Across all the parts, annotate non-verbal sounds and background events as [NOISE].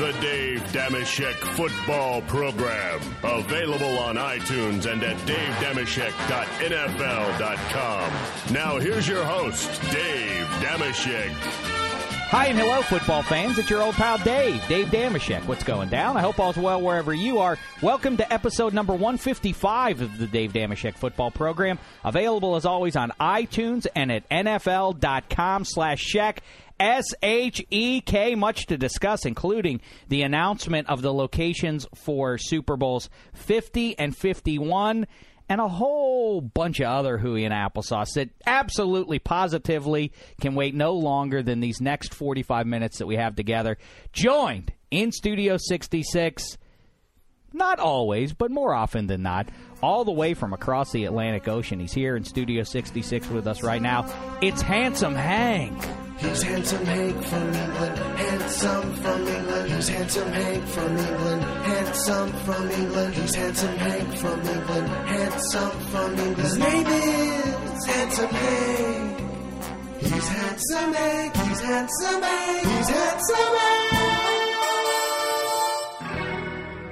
The Dave Dameshek Football Program. Available on iTunes and at davedameshek.nfl.com. Now here's your host, Dave Dameshek. Hi and hello, football fans. It's your old pal Dave, Dave Dameshek. What's going down? I hope all's well wherever you are. Welcome to episode number 155 of the Dave Dameshek football program. Available as always on iTunes and at NFL.com slash shek. S H E K. Much to discuss, including the announcement of the locations for Super Bowls 50 and 51 and a whole bunch of other hooey and applesauce that absolutely positively can wait no longer than these next 45 minutes that we have together. Joined in Studio 66, not always, but more often than not, all the way from across the Atlantic Ocean. He's here in Studio 66 with us right now. It's Handsome Hank. He's handsome Hank from England, handsome from England. He's handsome Hank from England, handsome from England. He's handsome Hank from England, handsome from England. His name is Handsome Hank. He's handsome Hank, he's handsome Hank, he's handsome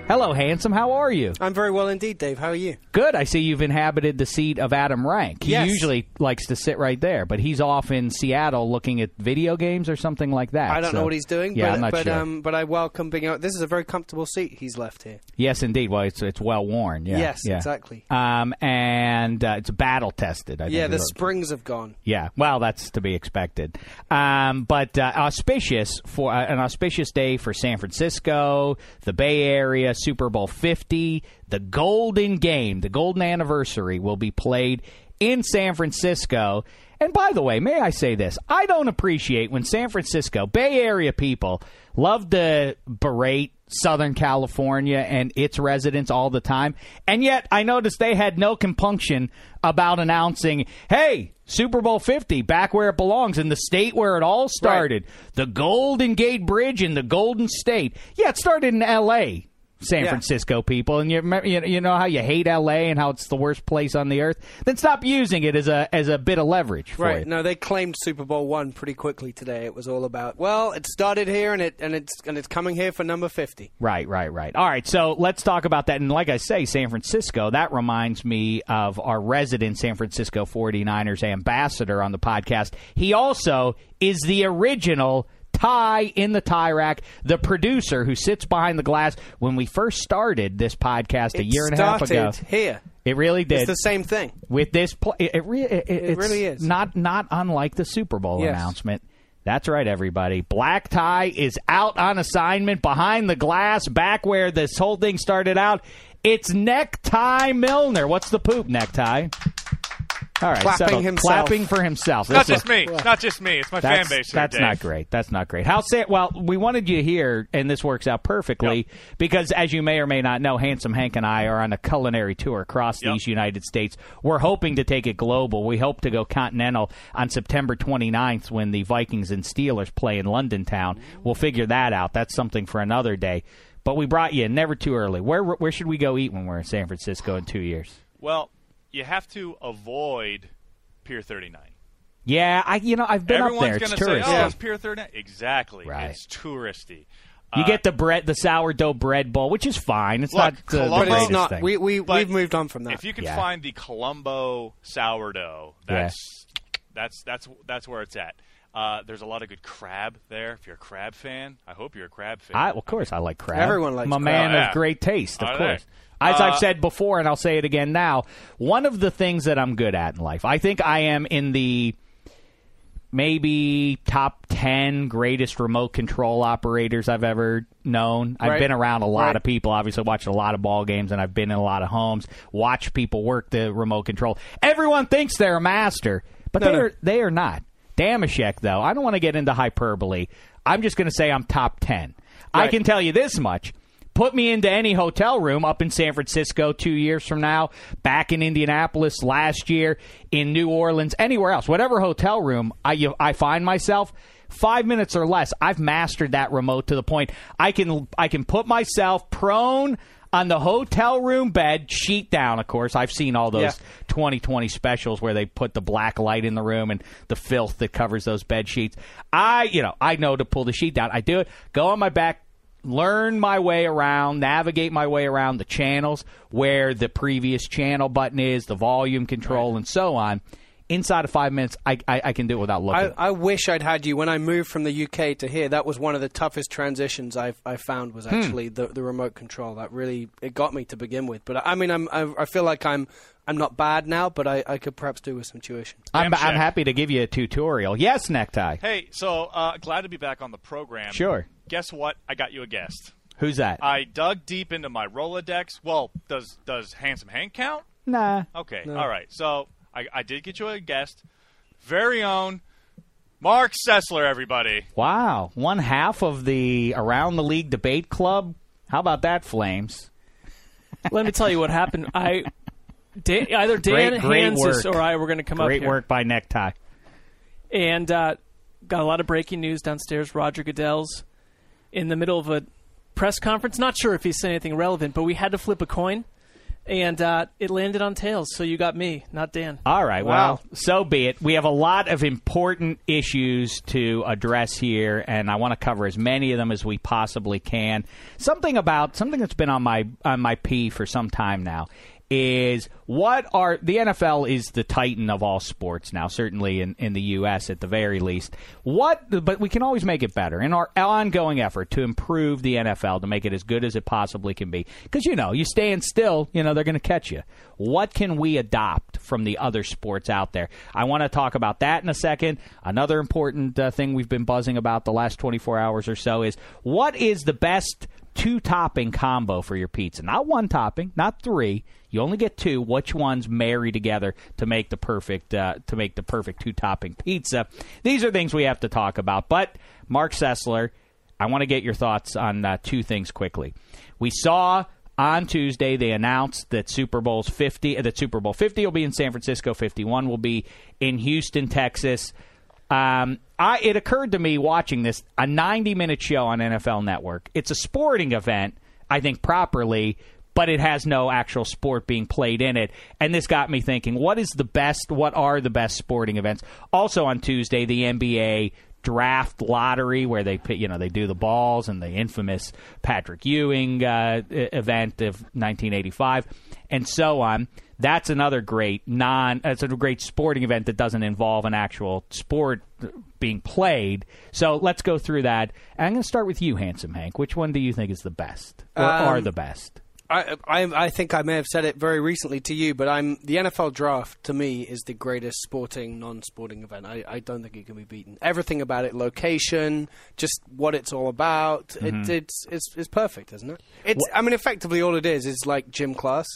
Hello, handsome. How are you? I'm very well indeed, Dave. How are you? Good. I see you've inhabited the seat of Adam Rank. He Yes. usually likes to sit right there, but he's off in Seattle looking at video games or something like that. I don't So- know what he's doing, Yeah, but, I'm not but, sure. um, but I welcome being out. This is a very comfortable seat he's left here. yes, indeed. Well, it's it's well worn. Yeah. Yes, yeah. exactly. Um, and uh, it's battle tested. I Yeah, the springs have gone. Yeah, well, that's to be expected. Um, but uh, auspicious for uh, an auspicious day for San Francisco, the Bay Area, Super Bowl Fifty, the Golden Game, the Golden Anniversary will be played in San Francisco. And by the way, may I say this? I don't appreciate when San Francisco Bay Area people love to berate Southern California and its residents all the time. And yet I noticed they had no compunction about announcing, hey, Super Bowl 50, back where it belongs, in the state where it all started. The Golden Gate Bridge in the Golden State. Yeah, it started in L.A., San Yeah. Francisco people, and you, you know how you hate L.A. and how it's the worst place on the earth. Then stop using it as a as a bit of leverage for Right. No, they claimed Super Bowl one pretty quickly today. It was all about well, it started here and it and it's and it's coming here for number fifty. Right, right, right. All right, so let's talk about that. And like I say, San Francisco, that reminds me of our resident San Francisco 49ers ambassador on the podcast. He also is the original Ty in the tie rack, the producer who sits behind the glass. When we first started this podcast a year and a half ago, here. it really did. It's the same thing. with this pl- it, it, re- it, it, really is. not not unlike the Super Bowl Yes. announcement. That's right, everybody. Black Tie is out on assignment behind the glass, back where this whole thing started out. It's Necktie Milner. What's the poop, Necktie? All right, Clapping so himself. clapping for himself. It's not just me. It's not just me. It's my That's, fan base. here, that's Dave. not great. That's not great. How say well, we wanted you here, and this works out perfectly because, as you may or may not know, Handsome Hank and I are on a culinary tour across Yep. these United States. We're hoping to take it global. We hope to go continental on September 29th when the Vikings and Steelers play in London town. We'll figure that out. That's something for another day. But we brought you in never too early. Where where should we go eat when we're in San Francisco in two years? Well, you have to avoid Pier 39. Yeah, I you know I've been Everyone's up there. It's going to say, "Oh, it's Pier 39." Exactly. Right. It's touristy. You Uh, get the bread, the sourdough bread bowl, which is fine. It's Look, not the, the greatest it's not. thing. we we we've moved on from that. If you can Yeah. find the Colombo sourdough, that's that's that's that's where it's at. Uh, there's a lot of good crab there. If you're a crab fan, I hope you're a crab fan. I, of course, I like crab. Everyone likes I'm a crab. man Oh, yeah. of great taste, of Are course. they? As Uh, I've said before, and I'll say it again now, one of the things that I'm good at in life, I think I am in the maybe top 10 greatest remote control operators I've ever known. I've Right. been around a lot Right. of people, obviously watched a lot of ball games and I've been in a lot of homes, watched people work the remote control. Everyone thinks they're a master, but No, they no. are they are not. Dameshek though, I don't want to get into hyperbole. I'm just going to say I'm top 10. I can tell you this much. Put me into any hotel room up in San Francisco two years from now, back in Indianapolis last year, in New Orleans, anywhere else, whatever hotel room I, you, I find myself, five minutes or less, I've mastered that remote to the point I can I can put myself prone on the hotel room bed, sheet down. Of course, I've seen all those Yeah. 20/20 specials where they put the black light in the room and the filth that covers those bed sheets. I, you know, I know to pull the sheet down. I do it. Go on my back, learn my way around, navigate my way around the channels where the previous channel button is, the volume control, and so on. Inside of five minutes, I, I, I can do it without looking. I, I wish I'd had you when I moved from the UK to here. That was one of the toughest transitions I've I found was Hmm. actually the the remote control. That really it got me to begin with. But I mean, I'm I, I feel like I'm I'm not bad now, but I, I could perhaps do with some tuition. I'm, I'm happy to give you a tutorial. Yes, necktie. Hey, so uh, glad to be back on the program. Sure. Guess what? I got you a guest. Who's that? I dug deep into my Rolodex. Well, does does Handsome Hank count? nah. Okay, all right. So I, I did get you a guest, very own Mark Sessler. Everybody, Wow. One half of the Around the League Debate Club. How about that, Flames? Let me tell you what happened. I Dan, either Dan Great- great Hanzus work. or I were going to come up Great here. work by Necktie. and uh, got a lot of breaking news downstairs. Roger Goodell's in the middle of a press conference. Not sure if he said anything relevant, but we had to flip a coin, and uh, it landed on tails. So you got me, not Dan. All right. Wow. Well, so be it. We have a lot of important issues to address here, and I want to cover as many of them as we possibly can. Something about something that's been on my on my P for some time now is what are the NFL is the titan of all sports now, certainly in, in the U.S. at the very least. What, but we can always make it better in our ongoing effort to improve the NFL to make it as good as it possibly can be. Because you know, you stand still, you know they're going to catch you. What can we adopt from the other sports out there? I want to talk about that in a second. Another important uh, thing we've been buzzing about the last 24 hours or so is what is the best two topping combo for your pizza. Not one topping, not three. You only get two. Which ones marry together to make the perfect uh, to make the perfect two topping pizza? These are things we have to talk about. But Mark Sessler, I want to get your thoughts on uh, two things quickly. We saw on Tuesday they announced that Super Bowl's 50 uh, that Super Bowl 50 will be in San Francisco, 51 will be in Houston, Texas. Um, I it occurred to me watching this a 90 minute show on NFL Network. It's a sporting event, I think properly, but it has no actual sport being played in it. And this got me thinking: what is the best? What are the best sporting events? Also on Tuesday, the NBA draft lottery where they you know they do the balls and the infamous Patrick Ewing uh, event of 1985 and so on. That's another great non. It's a great sporting event that doesn't involve an actual sport being played. So let's go through that. And I'm going to start with you, handsome Hank. Which one do you think is the best, or Um, are the best? I, I I think I may have said it very recently to you, but I'm the NFL draft to me is the greatest sporting non-sporting event. I, I don't think it can be beaten. Everything about it, location, just what it's all about, it, it's, it's it's perfect, isn't it? It's I mean, effectively all it is is like gym class.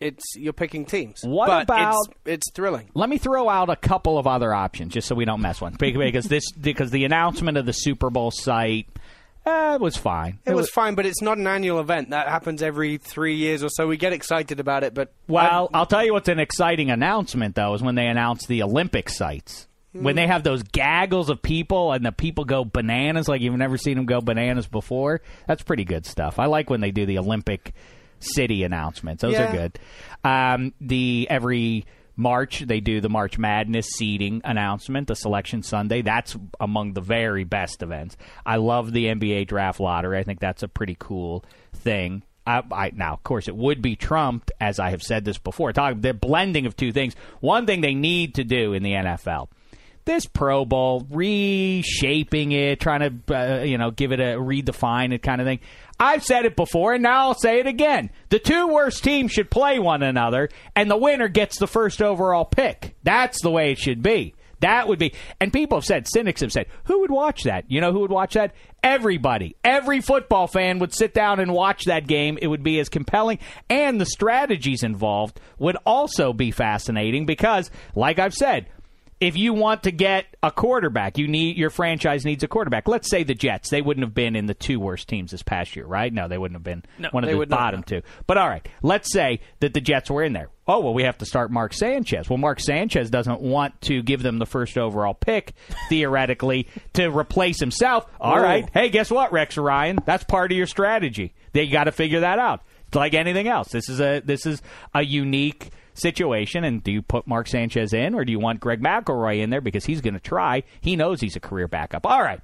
It's you're picking teams. What but about- it's, it's thrilling? Let me throw out a couple of other options just so we don't mess one because this because the announcement of the Super Bowl site uh, was fine. It was fine, but it's not an annual event. That happens every three years or so. We get excited about it, but Well, I'll tell you what's an exciting announcement though is when they announce the Olympic sites. When they have those gaggles of people and the people go bananas like you've never seen them go bananas before, that's pretty good stuff. I like when they do the Olympic city announcements; those Yeah. are good. Um, the every March they do the March Madness seeding announcement, the Selection Sunday. That's among the very best events. I love the NBA Draft Lottery. I think that's a pretty cool thing. I, I, now, of course, it would be trumped, as I have said this before. Talk the blending of two things. One thing they need to do in the NFL this Pro Bowl, reshaping it, trying to uh, you know give it a redefine it kind of thing. I've said it before, and now I'll say it again. The two worst teams should play one another, and the winner gets the first overall pick. That's the way it should be. That would be, and people have said, cynics have said, who would watch that? You know who would watch that? Everybody. Every football fan would sit down and watch that game. It would be as compelling, and the strategies involved would also be fascinating because, like I've said, if you want to get a quarterback, you need your franchise needs a quarterback. Let's say the Jets, they wouldn't have been in the two worst teams this past year, right? No, they wouldn't have been No, one of the bottom two. But all right, let's say that the Jets were in there. Oh well, we have to start Mark Sanchez. Well, Mark Sanchez doesn't want to give them the first overall pick [LAUGHS] theoretically to replace himself. All Whoa. right, hey, guess what, Rex Ryan? That's part of your strategy. They got to figure that out. It's like anything else. This is a this is a unique situation. And do you put Mark Sanchez in, or do you want Greg McElroy in there because he's going to try? He knows he's a career backup. All right,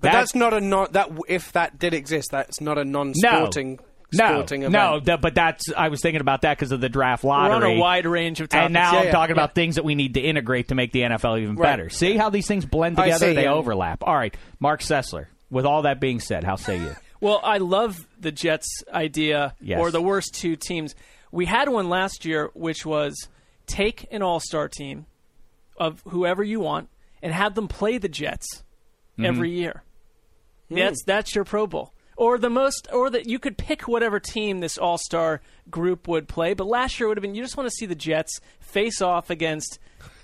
but that's not a non. That if that did exist, that's not a non-sporting. no, sporting event. no. th- but that's I was thinking about that because of the draft We're on lottery. a wide range of topics. and now Yeah, I'm yeah, talking yeah. about things that we need to integrate to make the NFL even Right. better. See how these things blend together? they yeah. overlap. All right, Mark Sessler. With all that being said, how say you? [LAUGHS] Well, I love the Jets idea Yes. or the worst two teams. We had one last year, which was take an all star team of whoever you want and have them play the Jets Mm-hmm. every year. Hmm. That's that's your Pro Bowl. Or the most, or that you could pick whatever team this All Star group would play. But last year would have been you just want to see the Jets face off against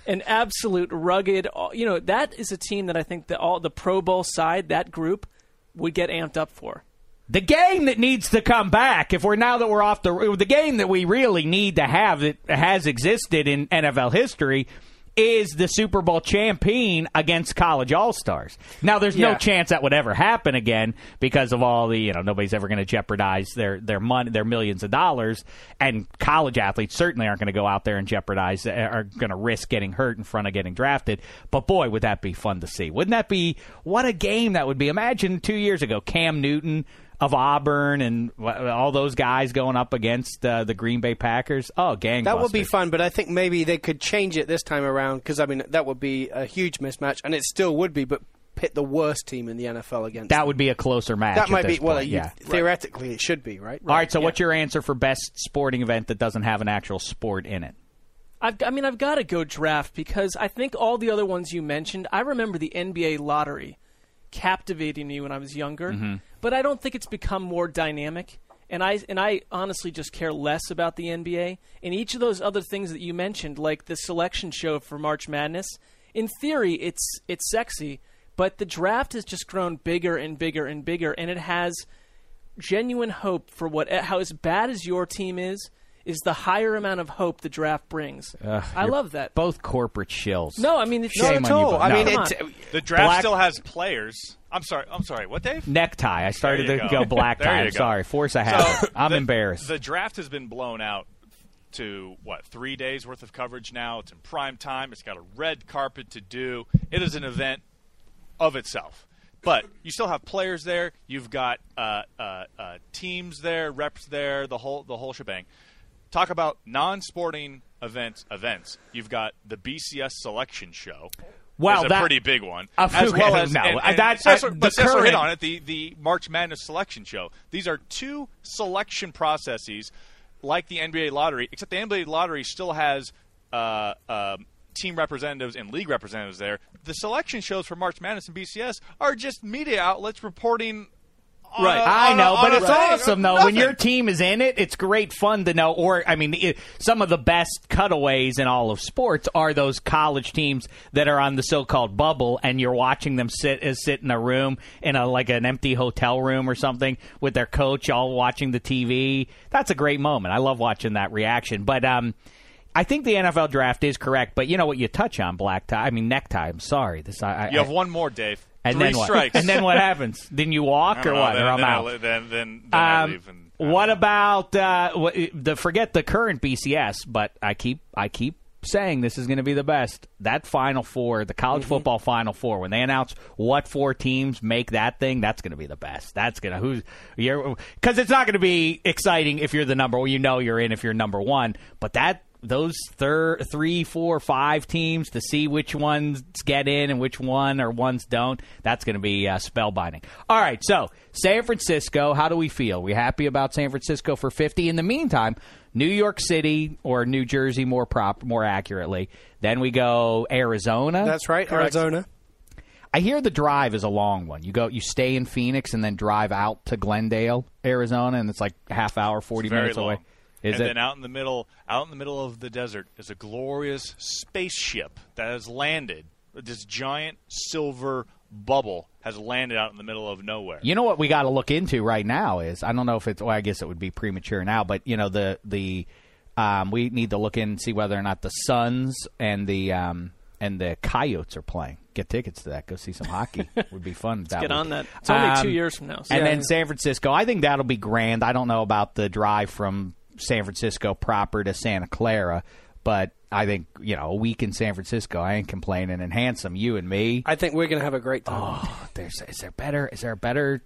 an absolute rugged. You know that is a team that I think the all the Pro Bowl side that group would get amped up for. The game that needs to come back, if we're now that we're off the the game that we really need to have that has existed in NFL history, is the Super Bowl champion against college all stars. Now, there's no chance that would ever happen again because of all the you know nobody's ever going to jeopardize their their money, their millions of dollars, and college athletes certainly aren't going to go out there and jeopardize eh, are going to risk getting hurt in front of getting drafted. But boy, would that be fun to see! Wouldn't that be what a game that would be? Imagine two years ago, Cam Newton of Auburn and all those guys going up against uh, the Green Bay Packers. Oh, gang! That would be fun, but I think maybe they could change it this time around because I mean that would be a huge mismatch, and it still would be. But pit the worst team in the NFL against That them. would be a closer match. that might be well. point, you- yeah. theoretically, it should be right. All right. So, what's your answer for best sporting event that doesn't have an actual sport in it? I've, I mean, I've got to go draft because I think all the other ones you mentioned, I remember the NBA lottery captivating me when I was younger, Mm-hmm. but I don't think it's become more dynamic. And I and I honestly just care less about the NBA. And each of those other things that you mentioned, like the selection show for March Madness, in theory, it's it's sexy, but the draft has just grown bigger and bigger and bigger, and it has genuine hope for what how as bad as your team is is the higher amount of hope the draft brings. I love that. Both corporate shills. No, I mean it's Shame Not at on you all. both. I No. mean, Come it. The draft Black- still has players. I'm sorry. I'm sorry. What, Dave? Necktie. I started to go, go. [LAUGHS] black tie. I'm go. sorry. Force a hat. So, I'm the- embarrassed. The draft has been blown out to what three days worth of coverage now. It's in prime time. It's got a red carpet to do. It is an event of itself. But you still have players there. You've got uh, uh, uh, teams there, reps there, the whole the whole shebang. Talk about non-sporting events. Events. You've got the BCS selection show. Well, that's a pretty big one, Uh, as well [LAUGHS] as no, and, and that- Cesar- uh, the but Cesar hit on it. The the March Madness selection show. These are two selection processes like the NBA lottery, except the NBA lottery still has uh, um, team representatives and league representatives there. The selection shows for March Madness and BCS are just media outlets reporting Right. I on a- know, on but a it's thing. awesome though when your team is in it. It's great fun to know. Or I mean, it, some of the best cutaways in all of sports are those college teams that are on the so-called bubble, and you're watching them sit uh, sit in a room in a like an empty hotel room or something with their coach, all watching the TV. That's a great moment. I love watching that reaction. But um, I think the NFL draft is correct. But you know what? You touch on black tie. I mean necktie. I'm sorry. This I, I You have one more, Dave. And Three then what? strikes. And then what happens? then you walk or know, what? Then, or I'm then out. li- then then, then I Um, leave. And, I don't what know. about uh, what, the forget the current BCS? But I keep I keep saying this is going to be the best. That Final Four, the college Mm-hmm. football Final Four, when they announce what four teams make that thing, that's going to be the best. That's going to who's you're because it's not going to be exciting if you're the number. Well, you know you're in if you're number one, but that. Those thir- three, four, five teams to see which ones get in and which one or ones don't. That's going to be uh, spellbinding. All right, so San Francisco. How do we feel? We happy about San Francisco for fifty? In the meantime, New York City or New Jersey, more prop, more accurately. Then we go Arizona. That's right, Arizona. I hear the drive is a long one. You go, you stay in Phoenix and then drive out to Glendale, Arizona, and it's like half hour, forty Very minutes long. away. Is and it? then out in the middle, out in the middle of the desert, is a glorious spaceship that has landed. This giant silver bubble has landed out in the middle of nowhere. You know what we got to look into right now is I don't know if it's well I guess it would be premature now, but you know the the um, we need to look in and see whether or not the Suns and the um, and the Coyotes are playing. Get tickets to that. Go see some hockey. [LAUGHS] would be fun. Let's get on that. It's only two years from now, so- And Yeah. then San Francisco. I think that'll be grand. I don't know about the drive from San Francisco proper to Santa Clara, but I think you know a week in San Francisco. I ain't complaining. And handsome, you and me. I think we're going to have a great time. Oh, there's is there better is there a better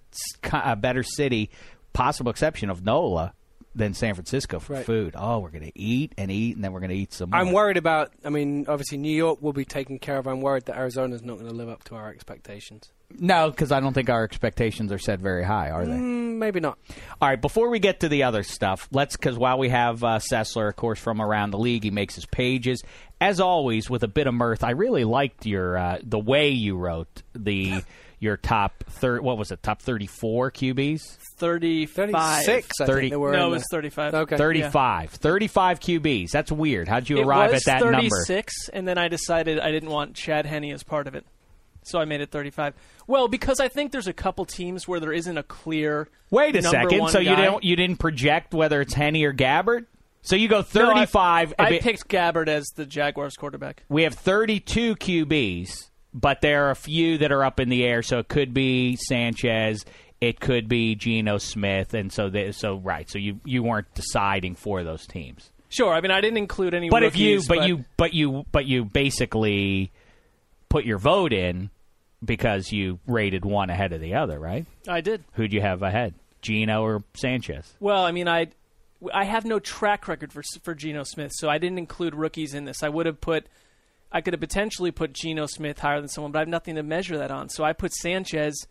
a better city, possible exception of NOLA, than San Francisco for Right. food? Oh, we're gonna eat and eat, and then we're gonna eat some. More. I'm worried about. I mean, obviously New York will be taken care of. I'm worried that Arizona's not going to live up to our expectations. No, because I don't think our expectations are set very high, are they? Mm, maybe not. All right, before we get to the other stuff, let's because while we have uh, Sessler, of course, from around the league, he makes his pages as always with a bit of mirth. I really liked your uh, the way you wrote the [LAUGHS] your top third. What was it? Top thirty four QBs. 35. 36, I Thirty- think they were. No, it was 35. Okay. 35. 35 QBs. That's weird. How'd you It arrive at that number? 36, and then I decided I didn't want Chad Henne as part of it. So I made it 35. Well, because I think there's a couple teams where there isn't a clear Wait a second. one So you guy. don't you didn't project whether it's Henne or Gabbert? So you go No, I- 35. I, it- picked Gabbert as the Jaguars quarterback. we have 32 QBs, but there are a few that are up in the air. So it could be Sanchez, it could be Geno Smith, and so they, so right. So you you weren't deciding for those teams. Sure, I mean I didn't include any But if you rookies, but you but you but you basically put your vote in because you rated one ahead of the other, right? I did. Who'd you have ahead? Geno or Sanchez? Well, I mean, I I have no track record for for Geno Smith, so I didn't include rookies in this. I would have put, I could have potentially put Geno Smith higher than someone, but I have nothing to measure that on. So I put Sanchez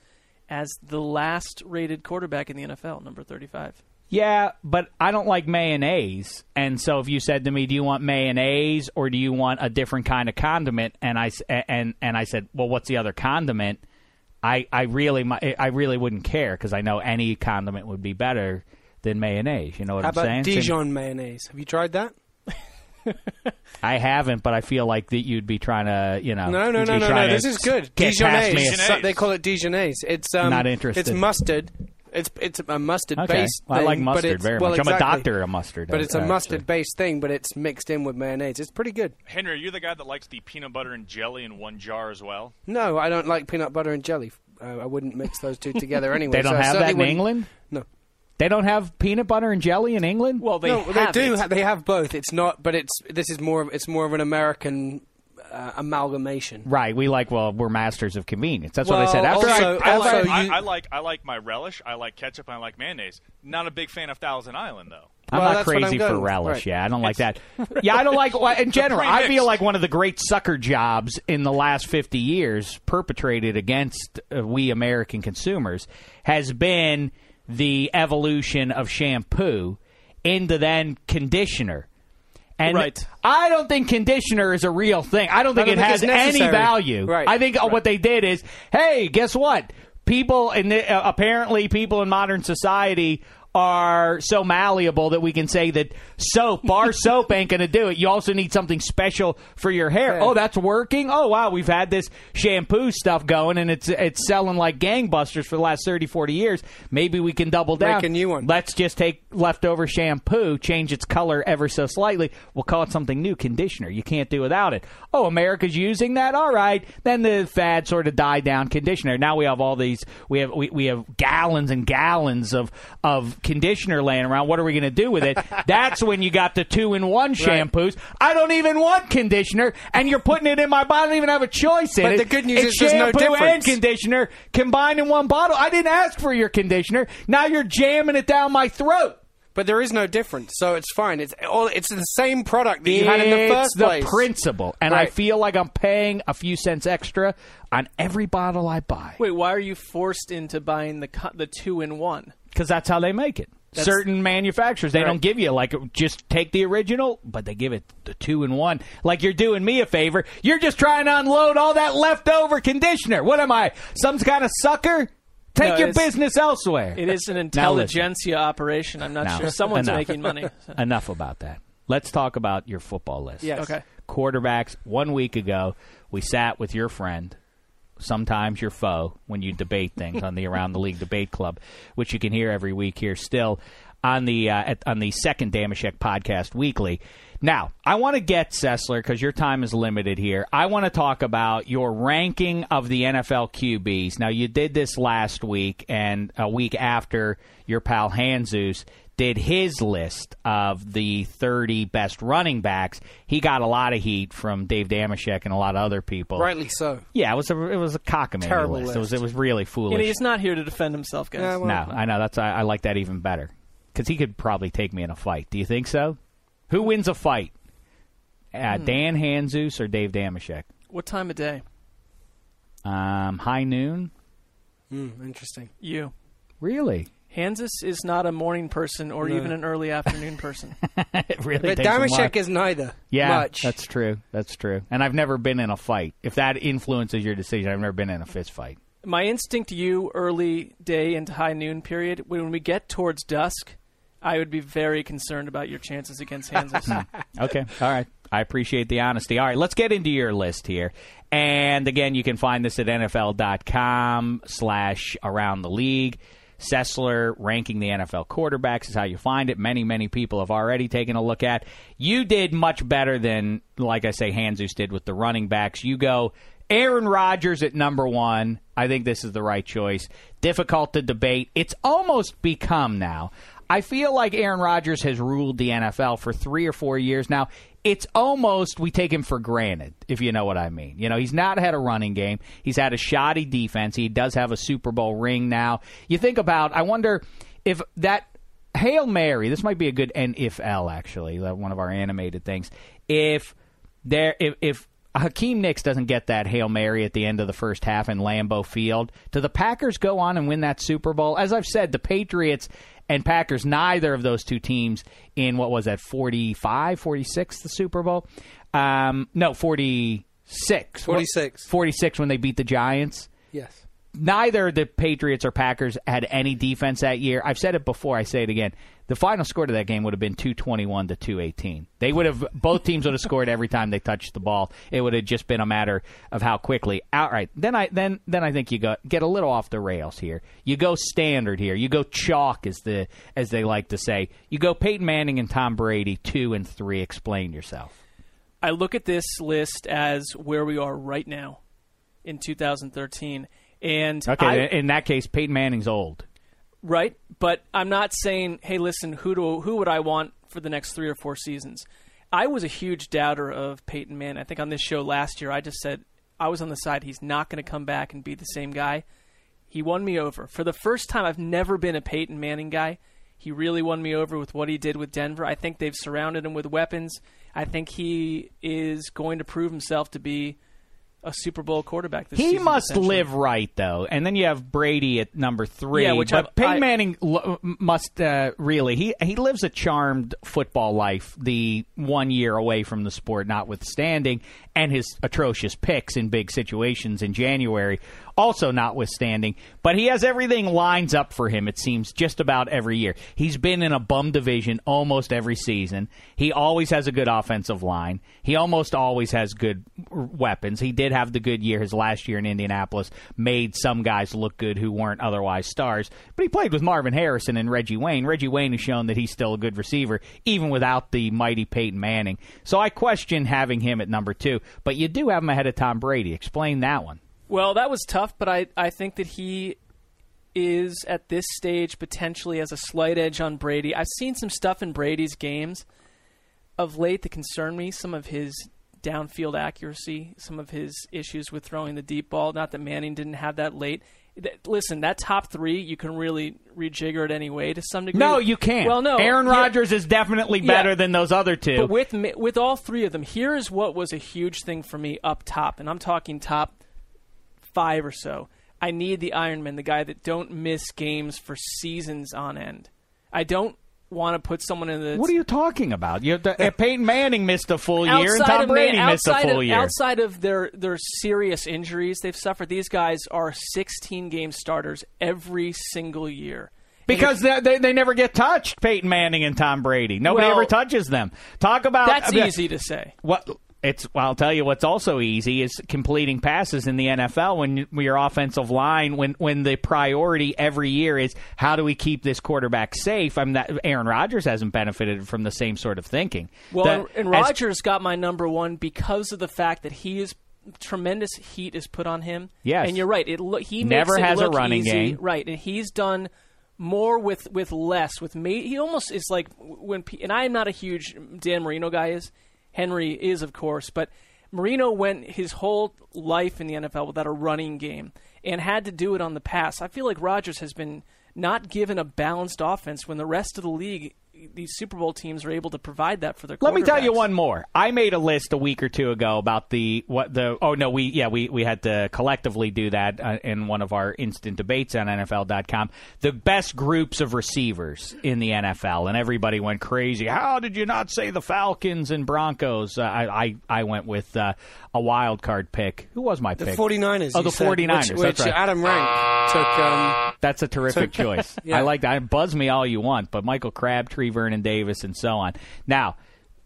as the last rated quarterback in the NFL, number thirty-five. Yeah, but I don't like mayonnaise. And so if you said to me, "Do you want mayonnaise or do you want a different kind of condiment?" and I s- and and I said, "Well, what's the other condiment?" I I really I really wouldn't care because I know any condiment would be better than mayonnaise. You know what How I'm about saying? So- Dijon mayonnaise? Have you tried that? I haven't, but I feel like that you'd be trying to, you know. No, no, no, no, no. This is good. Get past. Dijonnaise. They call it Dijonnaise. It's um, Not interested. It's mustard. It's it's a mustard Okay. based. Well, I like thing, but mustard it's- very well, much. I'm a exactly. doctor of mustard, But it's a mustard based thing, but it's mixed in with mayonnaise. It's pretty good. Henry, are you the guy that likes the peanut butter and jelly in one jar as well? No, I don't like peanut butter and jelly. Uh, I wouldn't mix those two [LAUGHS] together anyway. They don't so have that in wouldn't- England. No. They don't have peanut butter and jelly in England. Well, they no, have they do. it. They have both. It's not, but it's this is more. of It's more of an American uh, amalgamation. Right. We like. Well, we're masters of convenience. That's what I said. After also- I, I, also like, you- I, I like I like my relish. I like ketchup. and I like mayonnaise. Not a big fan of Thousand Island though. I'm Well, not that's what I'm crazy for relish. Right. Yeah, I don't like that. Yeah, I don't like. well, In [LAUGHS] general, I feel like one of the great sucker jobs in the last 50 years perpetrated against uh, we American consumers has been the evolution of shampoo into then conditioner. And Right. I don't think conditioner is a real thing. I don't think I don't it think has any value. Right. I think uh, what they did is, hey, guess what? people in the, uh, apparently people in modern society are so malleable that we can say that soap, bar [LAUGHS] soap, ain't going to do it. You also need something special for your hair. Oh, that's working. Oh, wow, we've had this shampoo stuff going, and it's it's selling like gangbusters for the last 30, 40 years. Maybe we can double down. Make a new one. Let's just take leftover shampoo, change its color ever so slightly. We'll call it something new, conditioner. You can't do without it. Oh, America's using that. All right. Then the fad sort of died down. Conditioner. Now we have all these. We have we, we have gallons and gallons of of conditioner laying around. What are we going to do with it? [LAUGHS] That's when you got the two in one shampoos. I don't even want conditioner, and you're putting it in my bottle. I don't even have a choice in But it. the good news It's is there's no shampoo and conditioner combined in one bottle. I didn't ask for your conditioner. Now you're jamming it down my throat. But there is no difference, so it's fine. It's all. It's the same product that you had in the It's first the place. principle, and I feel like I'm paying a few cents extra on every bottle I buy Wait, why are you forced into buying the the two in one? Because that's how they make it. That's- Certain manufacturers they Right. don't give you like just take the original, but they give it the two in one. Like you're doing me a favor. You're just trying to unload all that leftover conditioner. What am I? Some kind of sucker? Take No, your business elsewhere. It is an intelligentsia operation. I'm not Now, sure someone's enough. making money. [LAUGHS] Enough about that. Let's talk about your football list. Yes. Okay. Quarterbacks. One week ago, we sat with your friend, sometimes your foe, when you debate things on the Around the League Debate Club, which you can hear every week here still on the uh, at, on the second Dameshek podcast weekly. Now, I want to get Sessler because your time is limited here. I want to talk about your ranking of the NFL QBs. Now, you did this last week, and a week after your pal Hanzus did his list of the 30 best running backs. He got a lot of heat from Dave Dameshek and a lot of other people. Rightly so. Yeah, it was a it was a cockamamie Terrible list. It was it was really And foolish. he's not here to defend himself, guys. Yeah, well- no, I know that's I, I like that even better because he could probably take me in a fight. Do you think so? Who wins a fight? Uh, Hmm. Dan Hanzus or Dave Dameshek? What time of day? Um, high noon. Mm, interesting. You. Really? Hanzus is not a morning person or No. even an early [LAUGHS] afternoon person. it really. But takes some luck. Dameshek is neither. Yeah, much. that's true. That's true. And I've never been in a fight. If that influences your decision, I've never been in a fist fight. My instinct, you early day into high noon period, when we get towards dusk, I would be very concerned about your chances against Hanzus. [LAUGHS] Hmm. Okay. All right. I appreciate the honesty. All right, let's get into your list here. And again, you can find this at NFL.com slash around the league. Sessler ranking the NFL quarterbacks is how you find it. Many, many people have already taken a look at. You did much better than, like I say, Hanzus did with the running backs. You go Aaron Rodgers at number one. I think this is the right choice. Difficult to debate. It's almost become now. I feel like Aaron Rodgers has ruled the NFL for three or four years now. It's almost we take him for granted, if you know what I mean. You know, he's not had a running game. He's had a shoddy defense. He does have a Super Bowl ring now. You think about, I wonder if that Hail Mary, this might be a good N if L actually, one of our animated things. If there if, if Hakeem Nicks doesn't get that Hail Mary at the end of the first half in Lambeau Field, do the Packers go on and win that Super Bowl? As I've said, the Patriots and Packers, neither of those two teams in what was that 45, 46 the Super Bowl? Um, no, 46. 46. 46 when they beat the Giants Yes. neither the Patriots or Packers had any defense that year. I've said it before, I say it again. The final score to that game would have been 221 to 218. They would have both teams would have scored every time they touched the ball. It would have just been a matter of how quickly. Outright. Then I then then I think you go get a little off the rails here. You go standard here. You go chalk as the as they like to say. You go Peyton Manning and Tom Brady 2 and 3. Explain yourself. I look at this list as where we are right now in 2013. And Okay, I, in that case Peyton Manning's old. Right, but I'm not saying, hey, listen, who do who would I want for the next three or four seasons? I was a huge doubter of Peyton Manning. I think on this show last year, I just said I was on the side he's not going to come back and be the same guy. He won me over for the first time. I've never been a Peyton Manning guy. He really won me over with what he did with Denver. I think they've surrounded him with weapons. I think he is going to prove himself to be a Super Bowl quarterback. This He season, must live right though, and then you have Brady at number three. Yeah, which but I- Peyton I- Manning lo- must uh, really he he lives a charmed football life. The one year away from the sport, notwithstanding, and his atrocious picks in big situations in January, also notwithstanding. But he has everything lines up for him. It seems just about every year. He's been in a bum division almost every season. He always has a good offensive line. He almost always has good weapons. He did have the good year. His last year in Indianapolis made some guys look good who weren't otherwise stars. But he played with Marvin Harrison and Reggie Wayne. Reggie Wayne has shown that he's still a good receiver, even without the mighty Peyton Manning. So I question having him at number two. But you do have him ahead of Tom Brady. Explain that one. Well, that was tough, but I, I think that he is at this stage potentially has a slight edge on Brady. I've seen some stuff in Brady's games of late that concern me. Some of his downfield accuracy, some of his issues with throwing the deep ball. Not that Manning didn't have that late. Listen, that top three, you can really rejigger it anyway to some degree. No, you can't. Well, no. Aaron yeah. Rodgers is definitely Yeah. better than those other two. But with with all three of them, here is what was a huge thing for me up top, and I'm talking top five or so. I need the Ironman, the guy that don't miss games for seasons on end. I don't want to put someone in the. what are you talking about? You the, uh, Peyton Manning missed a full year, and Tom Brady Man- missed a full of, year. Outside of their their serious injuries they've suffered, these guys are 16 game starters every single year. Because they, they they never get touched, Peyton Manning and Tom Brady. Nobody Well, ever touches them. Talk about That's I mean, easy to say. What it's well, I'll tell you what's also easy is completing passes in the NFL when, you- when your offensive line when when the priority every year is how do we keep this quarterback safe. I'm that Aaron Rodgers hasn't benefited from the same sort of thinking. Well, That- and, and as- got my number one because of the fact that he is tremendous heat is put on him. Yes. and you're right. It lo- he Never makes it has a running easy. game. right? And he's done more with with less. With me, he almost is like when. And I am not a huge Dan Marino guy. Is Henry is of course, but Marino went his whole life in the NFL without a running game and had to do it on the pass. I feel like Rodgers has been not given a balanced offense when the rest of the league. These Super Bowl teams are able to provide that for their. Let me tell you one more. I made a list a week or two ago about the what the oh no we yeah we we had to collectively do that uh, in one of our instant debates on NFL.com. The best groups of receivers in the NFL, and everybody went crazy. How did you not say the Falcons and Broncos? Uh, I, I I went with uh, a wild card pick. Who was my The pick? 49ers. Oh, you the said, 49ers. Which, that's which right. Adam Rank took. Um, That's a terrific [LAUGHS] choice. Yeah. I like that. Buzz me all you want, but Michael Crabtree, Vernon Davis, and so on. Now,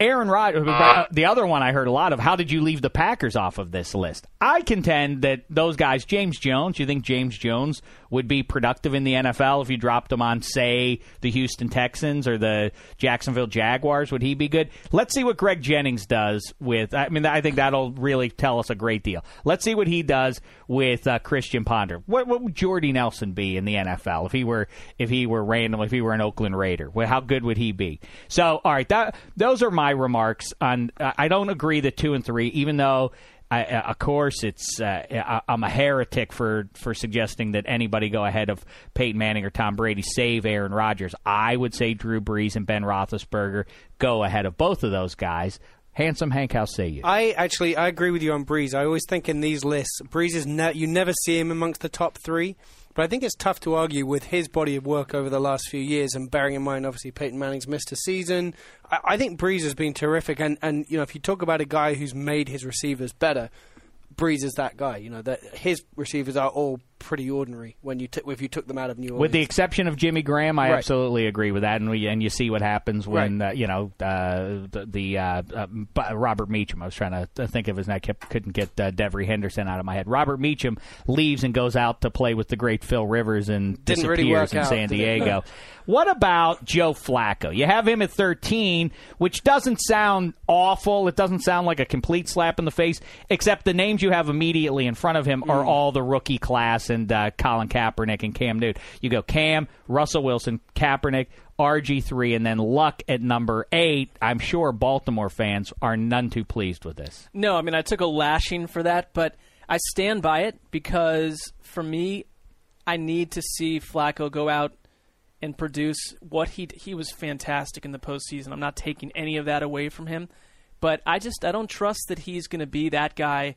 Aaron Rodgers, uh, the other one I heard a lot of. How did you leave the Packers off of this list? I contend that those guys, James Jones, you think James Jones would be productive in the NFL if you dropped him on, say, the Houston Texans or the Jacksonville Jaguars? Would he be good? Let's see what Greg Jennings does with. I mean, I think that'll really tell us a great deal. Let's see what he does with uh, Christian Ponder. What, what would Jordy Nelson be in the NFL if he were if he were random if he were an Oakland Raider? Well, how good would he be? So, all right, that those are my remarks on. I I don't agree that two and three, even though. I, uh, of course, it's uh, I- I'm a heretic for, for suggesting that anybody go ahead of Peyton Manning or Tom Brady, save Aaron Rodgers. I would say Drew Brees and Ben Roethlisberger go ahead of both of those guys. Handsome Hank, how say you? I actually I agree with you on Brees. I always think in these lists, Brees is ne- you never see him amongst the top three. But I think it's tough to argue with his body of work over the last few years, and bearing in mind, obviously, Peyton Manning's missed a season. I, I think Brees has been terrific, and, and you know, if you talk about a guy who's made his receivers better, Brees is that guy. You know that his receivers are all pretty ordinary when you t- if you took them out of New Orleans. With the exception of Jimmy Graham, I Right. absolutely agree with that, and we and you see what happens when uh, you know uh, the, the uh, uh, Robert Meachem. I was trying to think of his name, I kept couldn't get uh, Devery Henderson out of my head. Robert Meachem leaves and goes out to play with the great Phil Rivers and Didn't disappears really in out, San? Diego. [LAUGHS] what about Joe Flacco? You have him at thirteen, which doesn't sound awful. It doesn't sound like a complete slap in the face, except the names you have immediately in front of him Hmm. are all the rookie class and uh, Colin Kaepernick and Cam Newton. You go Cam, Russell Wilson, Kaepernick, RG3, and then Luck at number eight. I'm sure Baltimore fans are none too pleased with this. No, I mean I took a lashing for that, but I stand by it because for me, I need to see Flacco go out and produce what he he was fantastic in the postseason. I'm not taking any of that away from him, but I just I don't trust that he's going to be that guy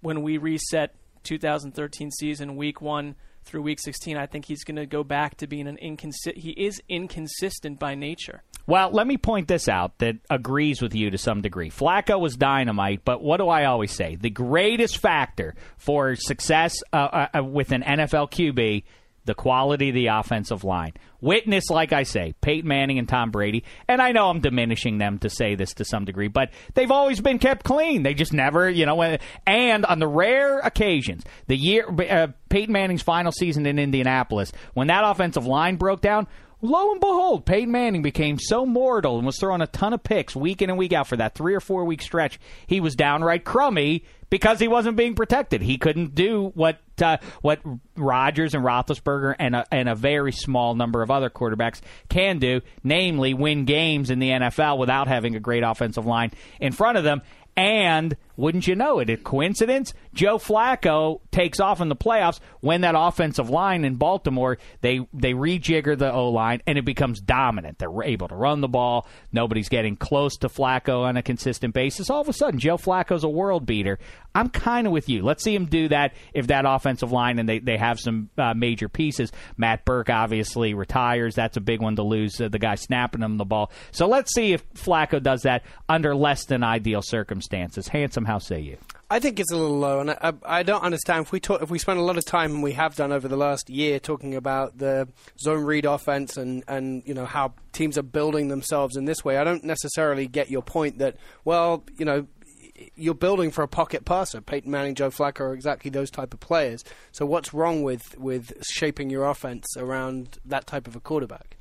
when we reset 2013 season, week one through week 16, I think he's going to go back to being an inconsistent. He is inconsistent by nature. Well, let me point this out that agrees with you to some degree. Flacco was dynamite, but what do I always say? The greatest factor for success uh, uh, with an NFL QB the quality of the offensive line. Witness, like I say, Peyton Manning and Tom Brady. And I know I'm diminishing them to say this to some degree, but they've always been kept clean. They just never, you know, and on the rare occasions, the year, uh, Peyton Manning's final season in Indianapolis, when that offensive line broke down, Lo and behold, Peyton Manning became so mortal and was throwing a ton of picks week in and week out for that three or four week stretch. He was downright crummy because he wasn't being protected. He couldn't do what uh, what Rodgers and Roethlisberger and a, and a very small number of other quarterbacks can do, namely win games in the NFL without having a great offensive line in front of them. And wouldn't you know it? A coincidence? Joe Flacco takes off in the playoffs when that offensive line in Baltimore they they rejigger the O line and it becomes dominant. They're able to run the ball. Nobody's getting close to Flacco on a consistent basis. All of a sudden, Joe Flacco's a world beater. I'm kind of with you. Let's see him do that if that offensive line and they, they have some uh, major pieces. Matt Birk obviously retires. That's a big one to lose. Uh, the guy snapping him the ball. So let's see if Flacco does that under less than ideal circumstances. Handsome, how say you? I think it's a little low, and I, I don't understand if we talk, if we spend a lot of time, and we have done over the last year, talking about the zone read offense and and you know how teams are building themselves in this way. I don't necessarily get your point that well, you know, you're building for a pocket passer. Peyton Manning, Joe Flacco are exactly those type of players. So what's wrong with with shaping your offense around that type of a quarterback?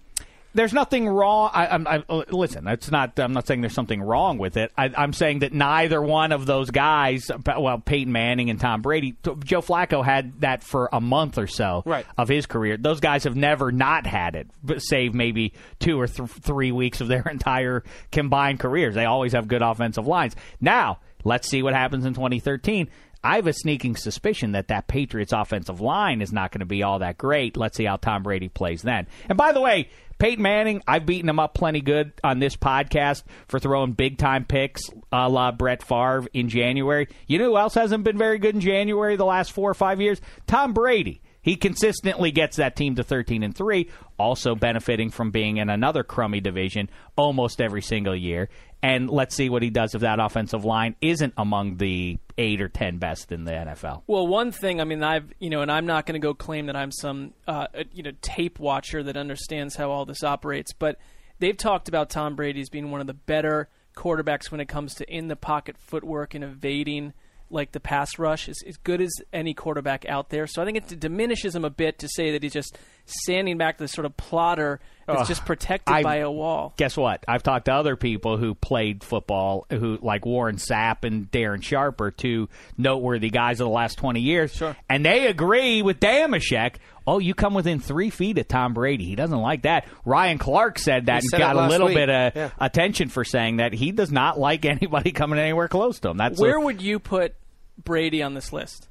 There's nothing wrong. I, I, I, listen, it's not. I'm not saying there's something wrong with it. I, am saying that neither one of those guys, well, Peyton Manning and Tom Brady, Joe Flacco had that for a month or so right. of his career. Those guys have never not had it, save maybe two or th- three weeks of their [LAUGHS] entire combined careers. They always have good offensive lines. Now, let's see what happens in 2013. I have a sneaking suspicion that that Patriots offensive line is not going to be all that great. Let's see how Tom Brady plays then. And by the way, Peyton Manning, I've beaten him up plenty good on this podcast for throwing big time picks a la Brett Favre in January. You know who else hasn't been very good in January the last four or five years? Tom Brady. He consistently gets that team to 13 and 3, also benefiting from being in another crummy division almost every single year. And let's see what he does if that offensive line isn't among the 8 or 10 best in the NFL. Well, one thing, I mean, I've, you know, and I'm not going to go claim that I'm some uh, you know, tape watcher that understands how all this operates, but they've talked about Tom Brady as being one of the better quarterbacks when it comes to in the pocket footwork and evading like the pass rush is as good as any quarterback out there. So I think it diminishes him a bit to say that he's just standing back this sort of plotter that's just protected I, by a wall. Guess what? I've talked to other people who played football, who like Warren Sapp and Darren Sharp are two noteworthy guys of the last twenty years, sure. and they agree with Dameshek. Oh, you come within three feet of Tom Brady. He doesn't like that. Ryan Clark said that he and said got a little week. bit of yeah. attention for saying that he does not like [LAUGHS] anybody coming anywhere close to him. That's where a, would you put Brady on this list?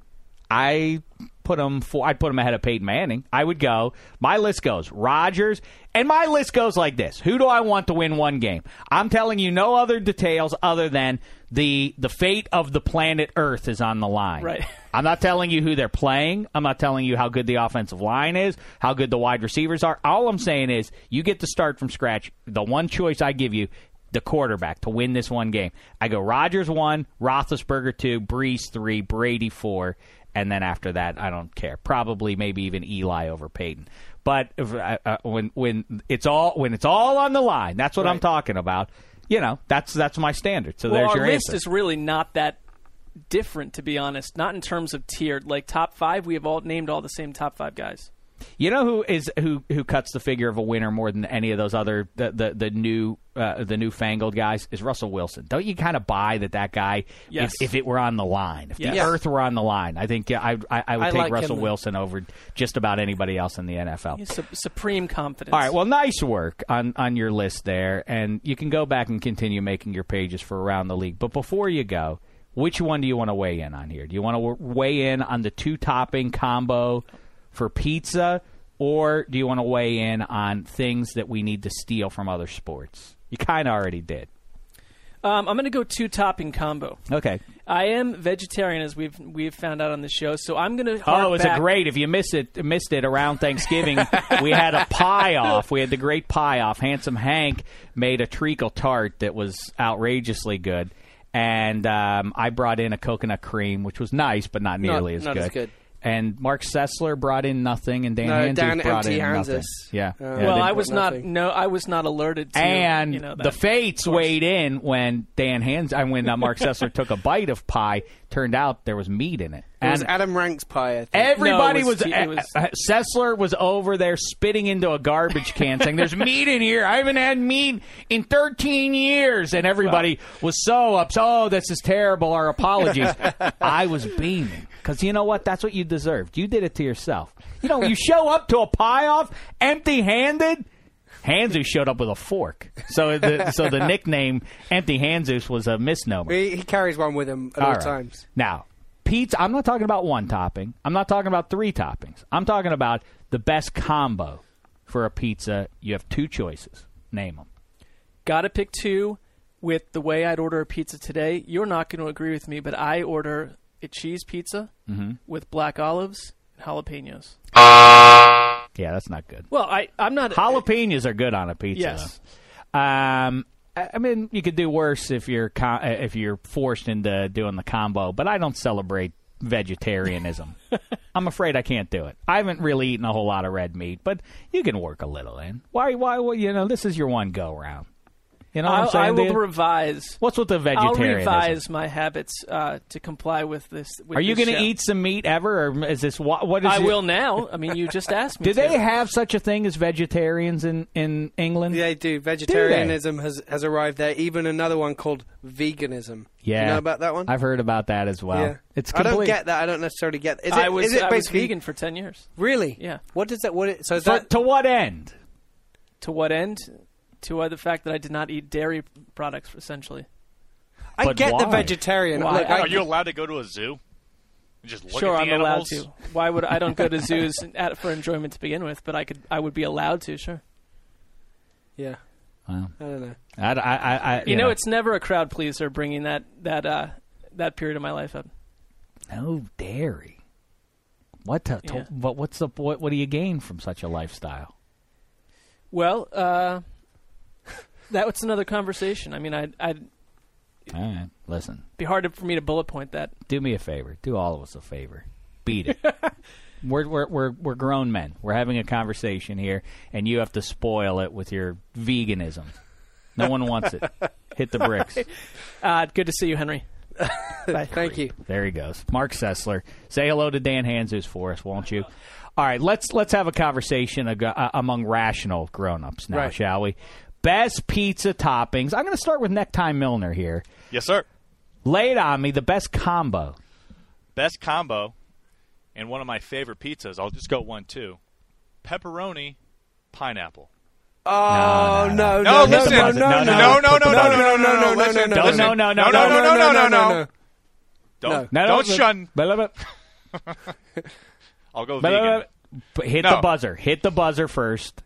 I put him for I'd put him ahead of Peyton Manning. I would go. My list goes Rodgers, and my list goes like this: Who do I want to win one game? I'm telling you no other details other than the the fate of the planet Earth is on the line. Right. [LAUGHS] I'm not telling you who they're playing. I'm not telling you how good the offensive line is, how good the wide receivers are. All I'm saying is you get to start from scratch. The one choice I give you the quarterback to win this one game. I go Rodgers one, Roethlisberger two, Brees three, Brady four, and then after that, I don't care. Probably maybe even Eli over Peyton. But if, uh, uh, when when it's all when it's all on the line, that's what I'm talking about. You know, that's that's my standard. So well, there's our your list answer. is really not that different, to be honest. Not in terms of tiered. Like top five, we have all named all the same top five guys. You know who is who who cuts the figure of a winner more than any of those other the the, the new uh, the newfangled guys is Russell Wilson. Don't you kind of buy that that guy Yes. if, if it were on the line, if Yes. the. Earth were on the line, I think yeah, I I, I would I take like Russell him. Wilson over just about anybody else in the NFL. Su- supreme confidence. All right, well, nice work on on your list there, and you can go back and continue making your pages for around the league. But before you go, which one do you want to weigh in on here? Do you want to weigh in on the two topping combo for pizza, or do you want to weigh in on things that we need to steal from other sports? You kind of already did. Um, I'm going to go two topping combo. Okay. I am vegetarian, as we've we've found out on the show, so I'm going to. Oh, it was a great. If you missed it, missed it around Thanksgiving, we had a pie off. We had the great pie off. Handsome Hank made a treacle tart that was outrageously good, and um, I brought in a coconut cream, which was nice, but not nearly as not good. as good. And Mark Sessler brought in nothing, and Dan No, Andrews Dan brought in empty-handed nothing. Yeah. Uh, Yeah, Well, I was not. nothing. No, I was not alerted to. and you know, the that. fates weighed in when Dan Hands, I when uh, Mark Sessler took a bite of pie. Turned out there was meat in it. It was Adam Rank's pie. I think. Everybody No, it was- was, was- uh, Sessler was over there spitting into a garbage can, saying, "There's meat in here. I haven't had meat in 13 years." And everybody was so upset. Oh, this is terrible. Our apologies. [LAUGHS] I was beaming because you know what? That's what you deserved. You did it to yourself. You know, you show up to a pie off empty-handed. Hanzus showed up with a fork, so the so the [LAUGHS] nickname Empty Hanzus was a misnomer. He, he carries one with him at all, All right. times. Now, pizza, I'm not talking about one topping. I'm not talking about three toppings. I'm talking about the best combo for a pizza. You have two choices. Name them. Got to pick two. With the way I'd order a pizza today, you're not going to agree with me, but I order a cheese pizza Mm-hmm. with black olives and jalapenos. Yeah, that's not good. Well, I I'm not Jalapenos are good on a pizza. Yes. Um, I mean, you could do worse if you're co- uh, if you're forced into doing the combo, but I don't celebrate vegetarianism. [LAUGHS] I'm afraid I can't do it. I haven't really eaten a whole lot of red meat, but you can work a little in. Why? Why? well, You know, this is your one go round. You know what I'm I'll- saying? I will dude? revise. What's with the vegetarian? I'll revise my habits uh, to comply with this. With Are you going going to eat some meat ever, or is this what? What is I it- will now. I mean, you just asked me. [LAUGHS] Do to. they have such a thing as vegetarians in in England? They do. Vegetarianism has, has arrived there. Even another one called veganism. Yeah. Do you know about that one? I've heard about that as well. yeah. It's I don't get that. I don't necessarily get. Is it, I was is it I was vegan for ten years. Really? Yeah. What does that? What? It, so is For- that to what end? To what end? To uh, the fact that I did not eat dairy products, essentially. I But get the why? vegetarian. Why? Look, I, Are you allowed to go to a zoo? And just look sure, at the I'm allowed animals? to. Why would I don't go to [LAUGHS] zoos at, for enjoyment to begin with? But I could. I would be allowed to. Sure. yeah. Wow. I don't know. I, I, I, I- You, know, it's never a crowd pleaser bringing that that uh, that period of my life up. no dairy. What? To, to- Yeah. what? What's the? What, what do you gain from such a lifestyle? Well, uh, that was another conversation. I mean, I'd, I'd All right, listen. be hard for me to bullet point that. Do me a favor. Do all of us a favor. Beat it. [LAUGHS] we're, we're we're we're grown men. We're having a conversation here, and you have to spoil it with your veganism. No one wants it. [LAUGHS] Hit the bricks. Uh, good to see you, Henry. [LAUGHS] Bye. Thank you. There he goes. Mark Sessler. Say hello to Dan Hanzus for us, won't you? All right, let's let's have a conversation ag- uh, among rational grown-ups now, Right. shall we? Best pizza toppings. I'm going to start with Necktie Milner here. Yes, sir. Lay it on me. The best combo. Best combo, and one of my favorite pizzas. I'll just go one, two. Pepperoni, pineapple. Oh no, no, No, no, listen. no, no, no, no, no, no, Put the no, buzzer- no, no, no, no, no, listen, no, no, listen. no, no, no, no, no, no, no, no, no. Don't, No, don't no, shun. blah, blah, I'll go blah, blah, vegan. blah. But Hit No. the buzzer. Hit the buzzer first.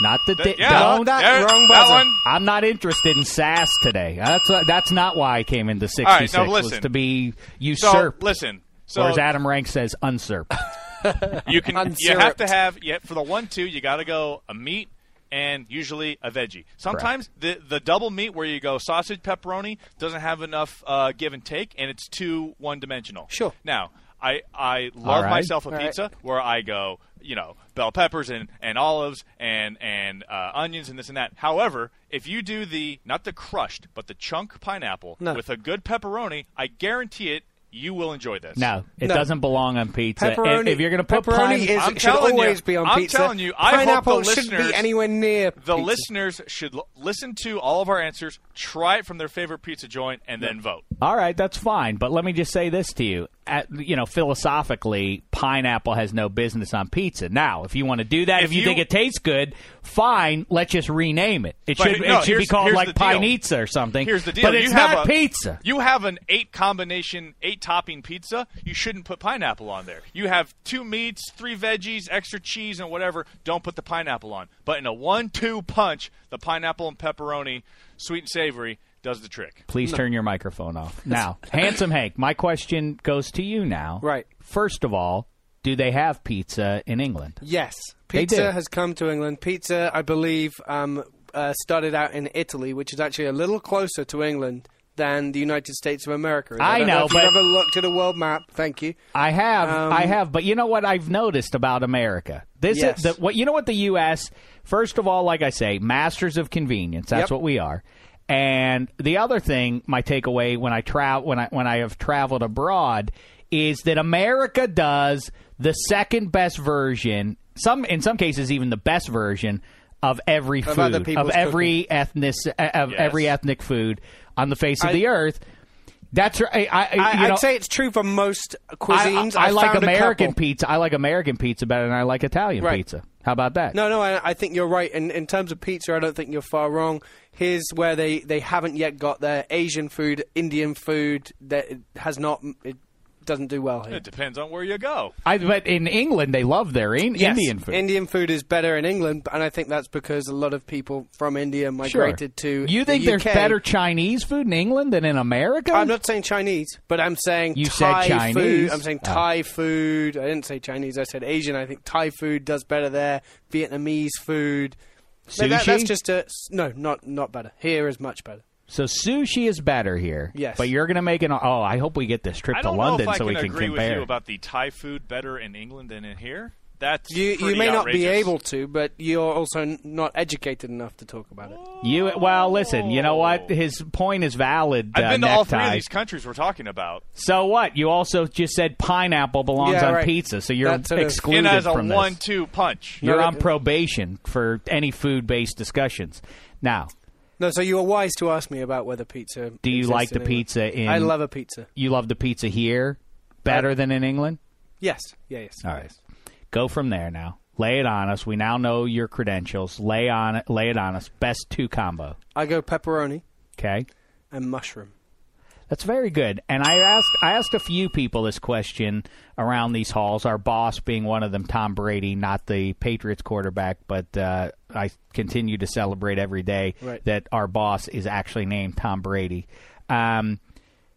Not, not the. Di- yeah, don't. there- wrong that buzzer. one. I'm not interested in sass today. That's that's not why I came into 66. now was listen. to be So listen. So or as Adam Rank says, usurped. [LAUGHS] [LAUGHS] you can you have to have yeah, for the one two you got to go a meat and usually a veggie. Sometimes the the double meat where you go sausage pepperoni doesn't have enough uh, give and take and it's too one dimensional. Sure. Now I I love right. myself a All right. pizza where I go you know bell peppers and, and olives and and uh, onions and this and that. However, if you do the not the crushed but the chunk pineapple No. with a good pepperoni, I guarantee it you will enjoy this. No, it No. doesn't belong on pizza. Pepperoni. And if you're going to put pepperoni pine- is I'm should telling you, always be on I'm pizza. telling you, I hope the pineapple shouldn't listeners- be anywhere near The pizza. listeners should l- listen to all of our answers, try it from their favorite pizza joint, and then vote. All right, that's fine. But let me just say this to you: At, you know, philosophically, pineapple has no business on pizza. Now, if you want to do that, if, If you, you- think it tastes good, fine. Let's just rename it. It But should no, it should be here's- called here's like the deal. pinizza or something. Here's the deal. But You it's have not a- pizza. You have an eight combination, eight topping pizza. You shouldn't put pineapple on there. You have two meats, three veggies, extra cheese, and whatever. Don't put the pineapple on. But in a one-two punch, the pineapple and pepperoni, sweet and savory, does the trick. Please turn your microphone off. Now, [LAUGHS] handsome Hank, my question goes to you now. Right. First of all, do they have pizza in England? Yes, They do. pizza has come to England. Pizza, I believe, um, uh, started out in Italy, which is actually a little closer to England than the United States of America. is. I don't know, if but- you've ever looked at a world map. Thank you. I have, Um, I have, but you know what I've noticed about America? This Yes. is the, what you know what the U.S. First of all, like I say, masters of convenience. That's Yep. what we are. And the other thing, my takeaway when I travel when I when I have traveled abroad is that America does the second best version, some in some cases even the best version of every Of food of people's every ethnic of Yes. every ethnic food on the face of the earth. That's right. I, I, I, you know, I'd say it's true for most cuisines. I, I I've like American pizza. I like American pizza better than I like Italian Right. pizza. How about that? No, no, I, I think you're right. In, in terms of pizza, I don't think you're far wrong. Here's where they, they haven't yet got their Asian food, Indian food that has not. It doesn't do well here. It depends on where you go. I, but in England, they love their in, Yes, Indian food. Indian food is better in England, and I think that's because a lot of people from India Sure. migrated to. You the think there's better Chinese food in England than in America? I'm not saying Chinese, but I'm saying You said Thai Chinese. food. I'm saying Oh. Thai food. I didn't say Chinese. I said Asian. I think Thai food does better there. Vietnamese food. But that- that's just a no, not not better. Here is much better. So sushi is better here. Yes. But you're going to make an. Oh, I hope we get this trip I to don't London know if I so we can can agree compare. with you about the Thai food better in England than in here. That's You you pretty may not be outrageous. able to, but you're also n- not educated enough to talk about it. You well, listen. You know what? His point is valid. I've uh, been to all three of necktie. these countries we're talking about. So what? You also just said pineapple belongs Yeah, on right. pizza, so you're That's sort of- excluded In as a from this. one-two punch. You're on probation for any food-based discussions. Now, No, so you were wise to ask me about whether pizza. do you like the pizza in? I love a pizza. You love the pizza here better uh, than in England. Yes. Yeah. Yes. All right, go from there now. Lay it on us. We now know your credentials. Lay on it. Lay it on us. Best two combo. I go pepperoni Okay, and mushroom. That's very good. And I asked I asked a few people this question around these halls. Our boss being one of them, Tom Brady, not the Patriots quarterback, but uh, I continue to celebrate every day Right. that our boss is actually named Tom Brady. Um,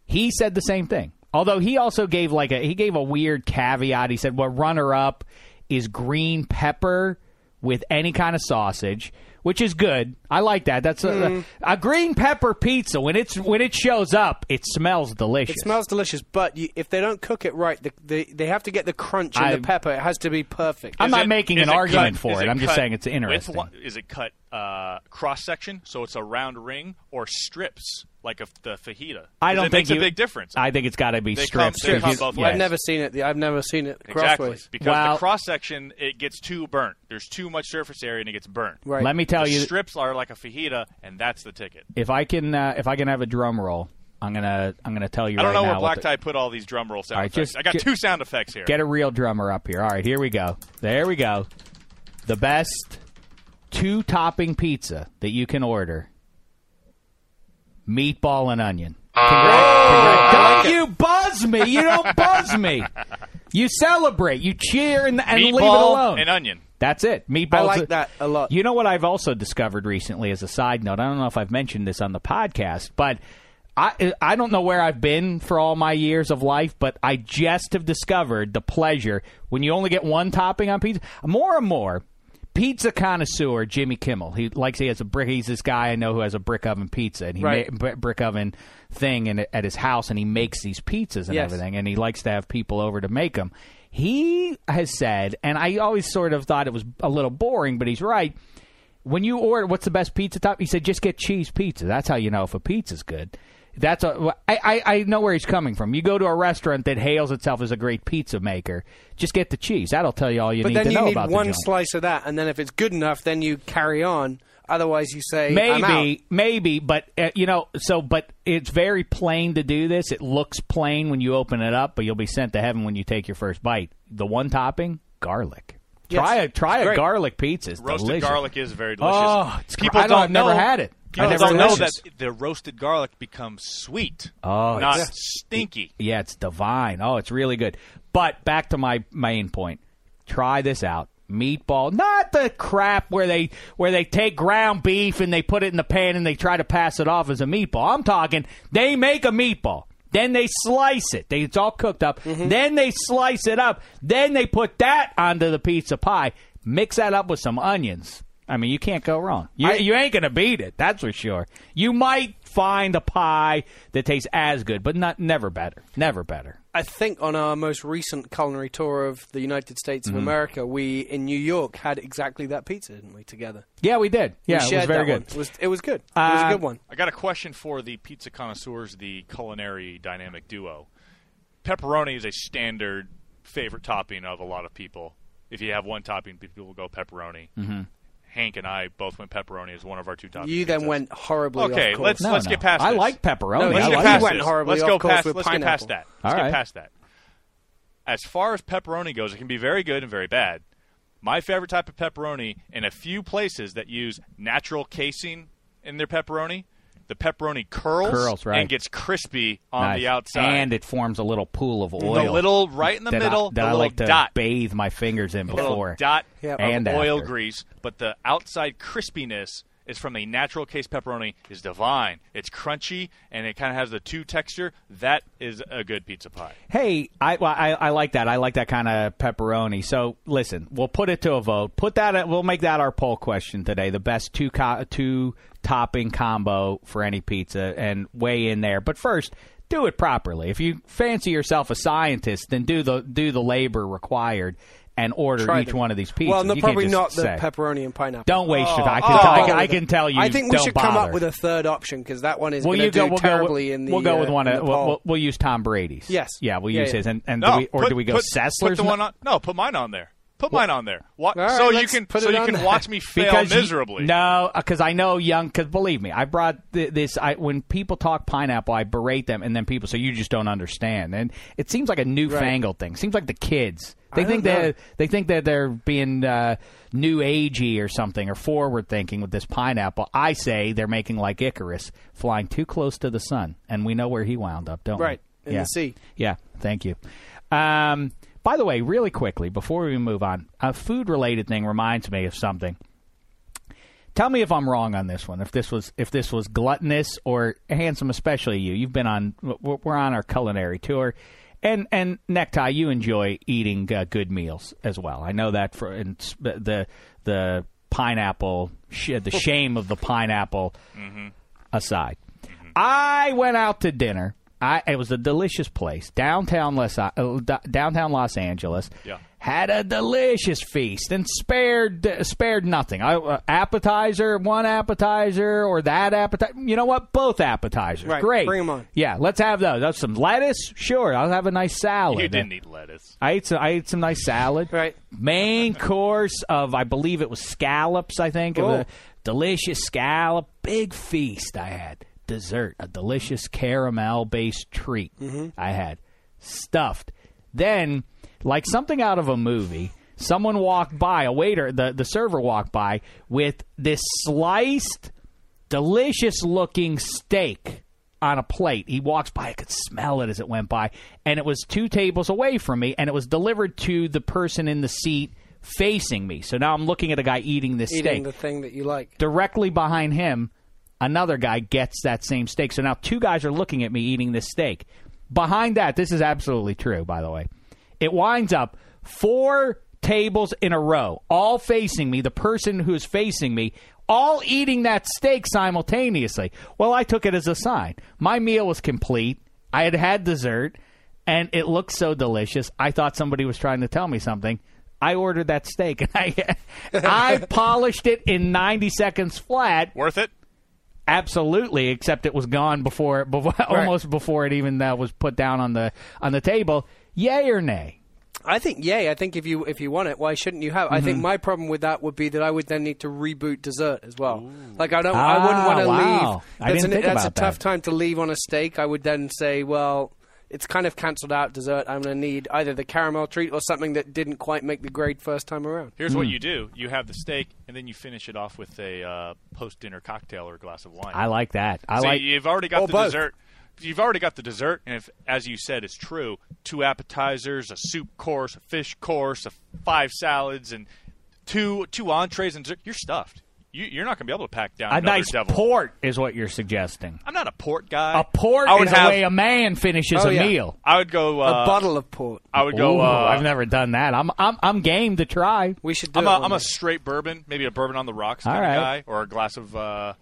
he said the same thing. Although he also gave like a he gave a weird caveat. He said, "Well, runner up is green pepper with any kind of sausage." Which is good. I like that. That's a, Mm. a green pepper pizza. When it's when it shows up, it smells delicious. It smells delicious, but you, if they don't cook it right, the, the, they have to get the crunch in I- the pepper. It has to be perfect. I'm Is not it- making an argument cut- for is it. I'm just saying it's interesting. one- Is it cut uh, cross section, so it's a round ring, or strips like a, the fajita? I don't it think makes you, a big difference. I think it's got to be They come- strips. they come both yes. I've never seen it. I've never seen it exactly crossways. because Well- the cross section it gets too burnt. There's too much surface area and it gets burnt. Right. Let me tell the you, strips are like a fajita, and that's the ticket. if I can, uh, if I can have a drum roll, I'm gonna, I'm gonna tell you. I don't right know now where Black the- Tie put all these drum roll sound All right, effects. just I got get- two sound effects here. Get a real drummer up here. All right, here we go. There we go. The best two topping pizza that you can order: meatball and onion. Oh. Congrat- congrat- don't you buzz me? You don't [LAUGHS] buzz me. You celebrate. You cheer and, and leave it alone. and onion. That's it. Meatballs. I like that a lot. You know what I've also discovered recently as a side note? I don't know if I've mentioned this on the podcast, but I I don't know where I've been for all my years of life, but I just have discovered the pleasure when you only get one topping on pizza. More and more, pizza connoisseur Jimmy Kimmel. He likes he has a brick. He's this guy I know who has a brick oven pizza, and he Right. ma- br- brick oven thing in, at his house, and he makes these pizzas and Yes. everything, and he likes to have people over to make them. He has said, and I always sort of thought it was a little boring, but he's right. When you order, what's the best pizza top? He said, just get cheese pizza. That's how you know if a pizza's good. That's a, I, I, I know where he's coming from. You go to a restaurant that hails itself as a great pizza maker, just get the cheese. That'll tell you all you but need then to you know need about one the joint. slice of that, and then if it's good enough, then you carry on Otherwise, you say I'm out. Maybe, maybe, but uh, you know, so but it's very plain to do this. It looks plain when you open it up, but you'll be sent to heaven when you take your first bite. The one topping, garlic. Yes. Try a try a garlic pizza. It's Roasted delicious. garlic is very delicious. Oh, it's people I don't, don't I've never had it. People I never don't know that the roasted garlic becomes sweet, Oh, not it's- stinky. Yeah, it's divine. Oh, it's really good. But back to my main point. Try this out. Meatball, not the crap where they where they take ground beef and they put it in the pan and they try to pass it off as a meatball. I'm talking they make a meatball. Then they slice it. They, it's all cooked up. Mm-hmm. Then they slice it up. Then they put that onto the pizza pie. Mix that up with some onions. I mean, you can't go wrong. You, you ain't gonna beat it. That's for sure. You might find a pie that tastes as good, but not never better. Never better. I think on our most recent culinary tour of the United States of America, we in New York had exactly that pizza, didn't we? Together. Yeah, we did. We Yeah, it was very good. It was it was good. It was a Uh, good one. I got a question for the pizza connoisseurs, the culinary dynamic duo. Pepperoni is a standard favorite topping of a lot of people. If you have one topping, people will go pepperoni. Mhm. Hank and I both went pepperoni as one of our two toppings. You then went horribly. Okay, off let's course. let's get past. I this. like pepperoni. No, let's he- get he past went horribly Let's off go course past. with Let's get past that. Let's right. get past that. As far as pepperoni goes, it can be very good and very bad. My favorite type of pepperoni, in a few places that use natural casing in their pepperoni, the pepperoni curls, Curls, right. and gets crispy on Nice. the outside. and it forms a little pool of oil. the little right in the that I- middle, that the I little like to dot, bathe my fingers in before. dot Yep. And of oil after. grease, but the outside crispiness is from a natural case pepperoni is divine. It's crunchy and it kind of has the two texture. That is a good pizza pie. Hey, I, well, I I like that. I like that kind of pepperoni. So listen, we'll put it to a vote. Put that. We'll make that our poll question today. The best two co- two topping combo for any pizza, and weigh in there. But first, do it properly. If you fancy yourself a scientist, then do the do the labor required and order Try each them. one of these pizzas. Well, no, You probably not the say. pepperoni and pineapple. Don't waste your time. I Oh, can, tell, I, can, I can tell you. I think we don't should come up with a third option because that one is Well, going you to go. do We'll go. in the. we'll go uh, with one. Of, we'll, we'll, we'll use Tom Brady's. Yes. Yeah, we'll Yeah, use yeah. his. And, and No, do we, or put- do we go put, Sessler's? Put the one on. No, put mine on there. Put mine on there. Wa- All right, so you can put so you can there. watch me [LAUGHS] fail because you- miserably. no, because I know young. Because believe me, I brought th- this. I when people talk pineapple, I berate them, and then people say you just don't understand. And it seems like a newfangled thing. Seems like the kids. They think know. that they think that they're being uh, new agey or something or forward thinking with this pineapple. I say they're making like Icarus, flying too close to the sun, and we know where he wound up, don't Right, we? Right in yeah. the sea. Yeah, thank you. Um, by the way, really quickly before we move on, a food related thing reminds me of something. Tell me if I'm wrong on this one. If this was if this was gluttonous or handsome, especially you. You've been on. We're on our culinary tour, and and necktie. You enjoy eating uh, good meals as well. I know that for and the the pineapple sh- the [LAUGHS] shame of the pineapple aside. I went out to dinner. I it was a delicious place downtown Los uh, downtown Los Angeles. Yeah. Had a delicious feast and spared spared nothing. I, uh, appetizer, one appetizer, or that appetizer. You know what? Both appetizers. Right, Great. them on. Yeah, let's have those. That's some lettuce. Sure, I'll have a nice salad. you didn't eat lettuce. I ate some. I ate some nice salad. Right. Main [LAUGHS] course of I believe it was scallops. I think. It was Oh. a delicious scallop. Big feast I had. Dessert. A delicious caramel based treat mm-hmm. I had. Stuffed. Then, like something out of a movie, someone walked by. A waiter, the the server walked by with this sliced delicious looking steak on a plate. He walks by, I could smell it as it went by, and it was two tables away from me, and it was delivered to the person in the seat facing me. So now I'm looking at a guy eating this eating steak. the thing that you like. Directly behind him, another guy gets that same steak. So now two guys are looking at me eating this steak. Behind that, this is absolutely true, by the way. It winds up four tables in a row, all facing me, the person who's facing me, all eating that steak simultaneously. Well, I took it as a sign. My meal was complete. I had had dessert, and it looked so delicious. I thought somebody was trying to tell me something. I ordered that steak, and I, [LAUGHS] I [LAUGHS] polished it in 90 seconds flat. Worth it? Absolutely, except it was gone before, before [LAUGHS] almost before it even uh, was put down on the on the table. Yay or nay? I think yay. I think if you if you want it, why shouldn't you have? I Mm-hmm. think my problem with that would be that I would then need to reboot dessert as well. Like I don't, I wouldn't Ah, want to wow. leave. I That's, didn't think that's about a tough time to leave on a steak. I would then say, well, it's kind of cancelled out dessert. I'm going to need either the caramel treat or something that didn't quite make the grade first time around. Here's Hmm. what you do: you have the steak, and then you finish it off with a uh, post-dinner cocktail or a glass of wine. I like that. I so like. you've already got the both. dessert. You've already got the dessert, and if, as you said, it's true, two appetizers, a soup course, a fish course, a five salads, and two two entrees and dessert. You're stuffed. You, you're not going to be able to pack down A nice devil. port is what you're suggesting. I'm not a port guy. A port I would is have, the way a man finishes Oh, a yeah. meal. I would go. Uh, a bottle of port. I would go. Ooh, uh, I've never done that. I'm I'm I'm game to try. We should do I'm it. a, one I'm a straight bourbon, maybe a bourbon on the rocks kind right. of guy, or a glass of, uh,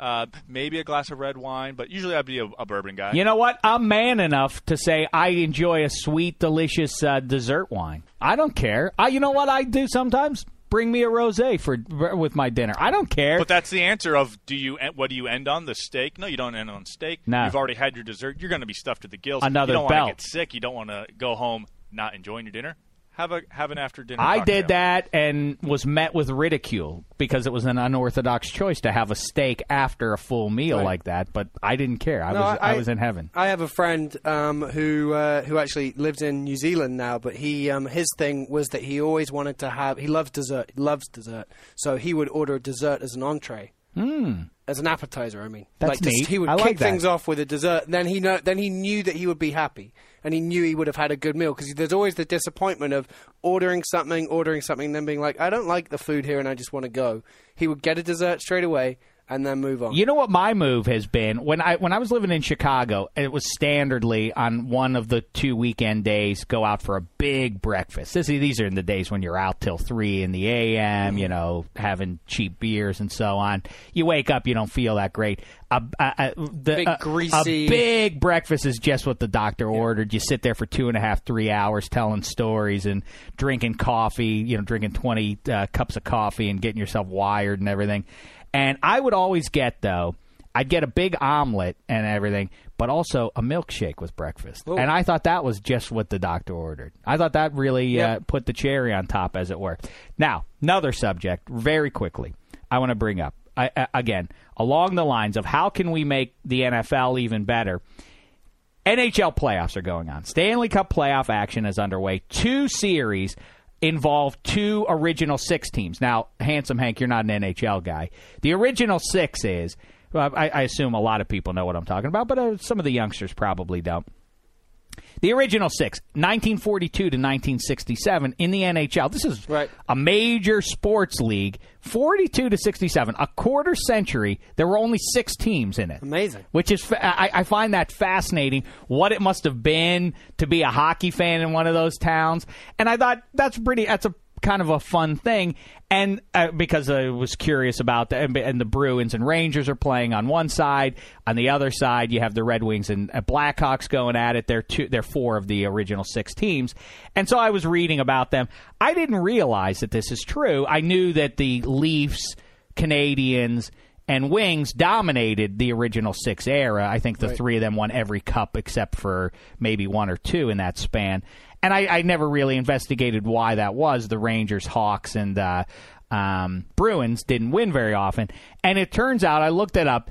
uh, maybe a glass of red wine. But usually I'd be a, a bourbon guy. You know what? I'm man enough to say I enjoy a sweet, delicious uh, dessert wine. I don't care. I, you know what I do sometimes? Bring me a rosé for with my dinner. I don't care. But that's the answer of do you what do you end on the steak? No, you don't end on steak. No. You've already had your dessert. You're going to be stuffed to the gills. Another you don't want belt. to get sick. You don't want to go home not enjoying your dinner. Have a have an after dinner. I cocktail. did that and was met with ridicule because it was an unorthodox choice to have a steak after a full meal Right. like that. But I didn't care. I No, was I, was in heaven. I have a friend um, who uh, who actually lives in New Zealand now, but he um, his thing was that he always wanted to have. He loves dessert. He loves dessert, so he would order a dessert as an entree. As an appetizer, I mean. That's like just- he would I kick like things off with a dessert. Then he know, then he knew that he would be happy, and he knew he would have had a good meal because there's always the disappointment of ordering something, ordering something, then being like, I don't like the food here, and I just want to go. He would get a dessert straight away and then move on. You know what my move has been when I when I was living in Chicago, it was standardly on one of the two weekend days go out for a big breakfast. This, these are in the days when you're out till three in the a.m. You know, having cheap beers and so on. You wake up, you don't feel that great. A, a, a, the, Big, a- a big breakfast is just what the doctor ordered. You sit there for two and a half, three hours telling stories and drinking coffee. You know, drinking twenty uh, cups of coffee and getting yourself wired and everything. And I would always get though, I'd get a big omelet and everything, but also a milkshake with breakfast. And I thought that was just what the doctor ordered. I thought that really uh, put the cherry on top, as it were. Now, another subject, very quickly, I want to bring up I, I, again along the lines of how can we make the NFL even better. NHL playoffs are going on. Stanley Cup playoff action is underway. Two series involve two original six teams. Now, handsome Hank, you're not an NHL guy. The original six is, well, I, I assume a lot of people know what I'm talking about, but uh, some of the youngsters probably don't. The original six, 1942 to 1967 in the NHL. This is Right. a major sports league. 42 to 67, a quarter century. There were only six teams in it Amazing. which is I, I find that fascinating. What it must have been to be a hockey fan in one of those towns, and I thought that's pretty. That's a kind of a fun thing, and uh, because I was curious about the and, and the Bruins and Rangers are playing on one side, on the other side you have the Red Wings and uh, Blackhawks going at it. They're two, they're four of the original six teams, and so I was reading about them. I didn't realize that this is true. I knew that the Leafs, Canadiens and Wings dominated the original six era. I think the three of them won every cup except for maybe one or two in that span. And I, I never really investigated why that was. The Rangers, Hawks, and uh, um, Bruins didn't win very often. And it turns out, I looked it up.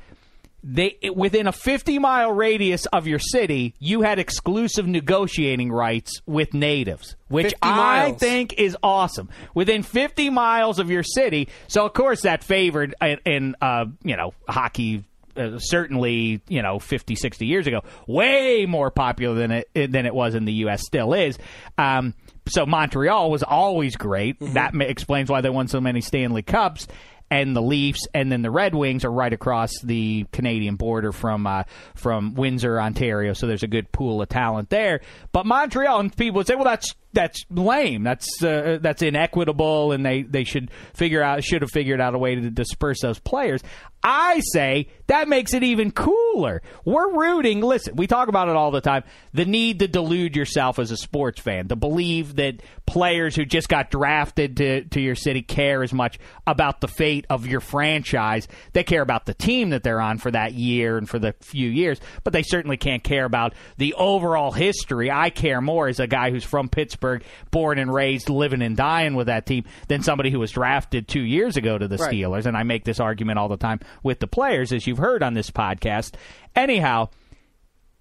They within a 50 mile radius of your city, you had exclusive negotiating rights with natives, which I think is awesome. Within 50 miles of your city, so of course that favored in, in uh, you know hockey. Uh, certainly, you know, 50, 60 years ago, way more popular than it than it was in the U.S. Still is. Um, so Montreal was always great. That ma- explains why they won so many Stanley Cups. And the Leafs, and then the Red Wings are right across the Canadian border from uh, from Windsor, Ontario. So there's a good pool of talent there. But Montreal, and people would say, well, that's that's lame. That's uh, that's inequitable, and they, they should figure out should have figured out a way to disperse those players. I say that makes it even cooler. We're rooting. Listen, we talk about it all the time. The need to delude yourself as a sports fan, to believe that players who just got drafted to, to your city care as much about the fate of your franchise. They care about the team that they're on for that year and for the few years, but they certainly can't care about the overall history. I care more as a guy who's from Pittsburgh Pittsburgh, born and raised, living and dying with that team, than somebody who was drafted two years ago to the Right. Steelers. And I make this argument all the time with the players, as you've heard on this podcast. Anyhow,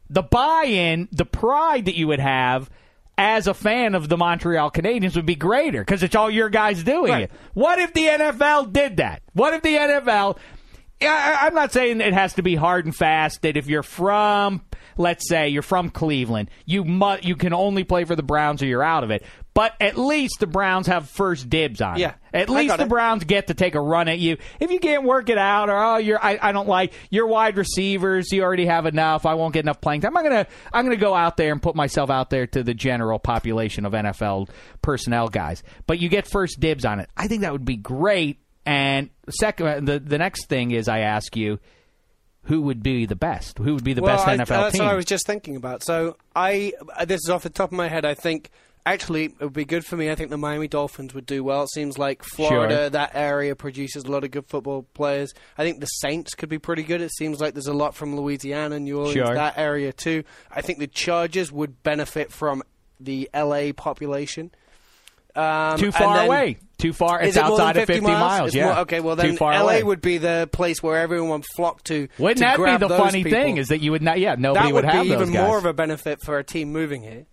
the buy-in, the pride that you would have as a fan of the Montreal Canadiens would be greater because it's all your guys doing Right. it. What if the NFL did that? What if the NFL? I- I'm not saying it has to be hard and fast. That if you're from, let's say, you're from Cleveland, you mu- you can only play for the Browns or you're out of it. But at least the Browns have first dibs on Yeah, it. At least the it. Browns get to take a run at you. If you can't work it out, or oh, you're I, I don't like your wide receivers. You already have enough. I won't get enough playing time. I'm gonna I'm gonna go out there and put myself out there to the general population of NFL personnel guys. But you get first dibs on it. I think that would be great. And second, the the next thing is I ask you, who would be the best? Who would be the well, best I, NFL that's team? what I was just thinking about. So I, this is off the top of my head. I think actually it would be good for me. I think the Miami Dolphins would do well. It seems like Florida, Sure. that area produces a lot of good football players. I think the Saints could be pretty good. It seems like there's a lot from Louisiana, and New Orleans, Sure. that area too. I think the Chargers would benefit from the LA population. Um, Too far then- away. Too far. It's it more than outside of 50 50 miles. Yeah. more- okay, well then LA away. would be the place where everyone would flock to. Wouldn't to that be the funny people. thing? Is that you would not? Yeah, nobody that would, have be those even guys. more of a benefit for a team moving here.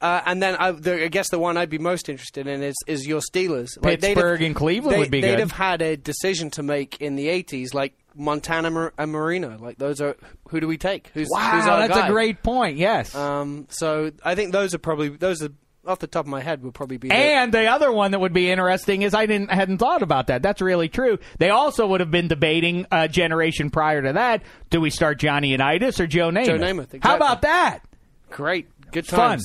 Uh, and then I, the, I guess the one I'd be most interested in is, is your Steelers. they'd Pittsburgh have- and Cleveland they, would be They'd good. have had a decision to make in the '80s, like Montana and Marino. Like those are who do we take? Who's, wow, who's our that's guy? a great point. Yes. Um, so I think those are probably those are off the top of my head would probably be. And the other one that would be interesting is I didn't hadn't thought about that. That's really true. They also would have been debating a generation prior to that. Do we start Johnny Unitas or Joe Namath? Joe Namath, How about that? great, good Fun.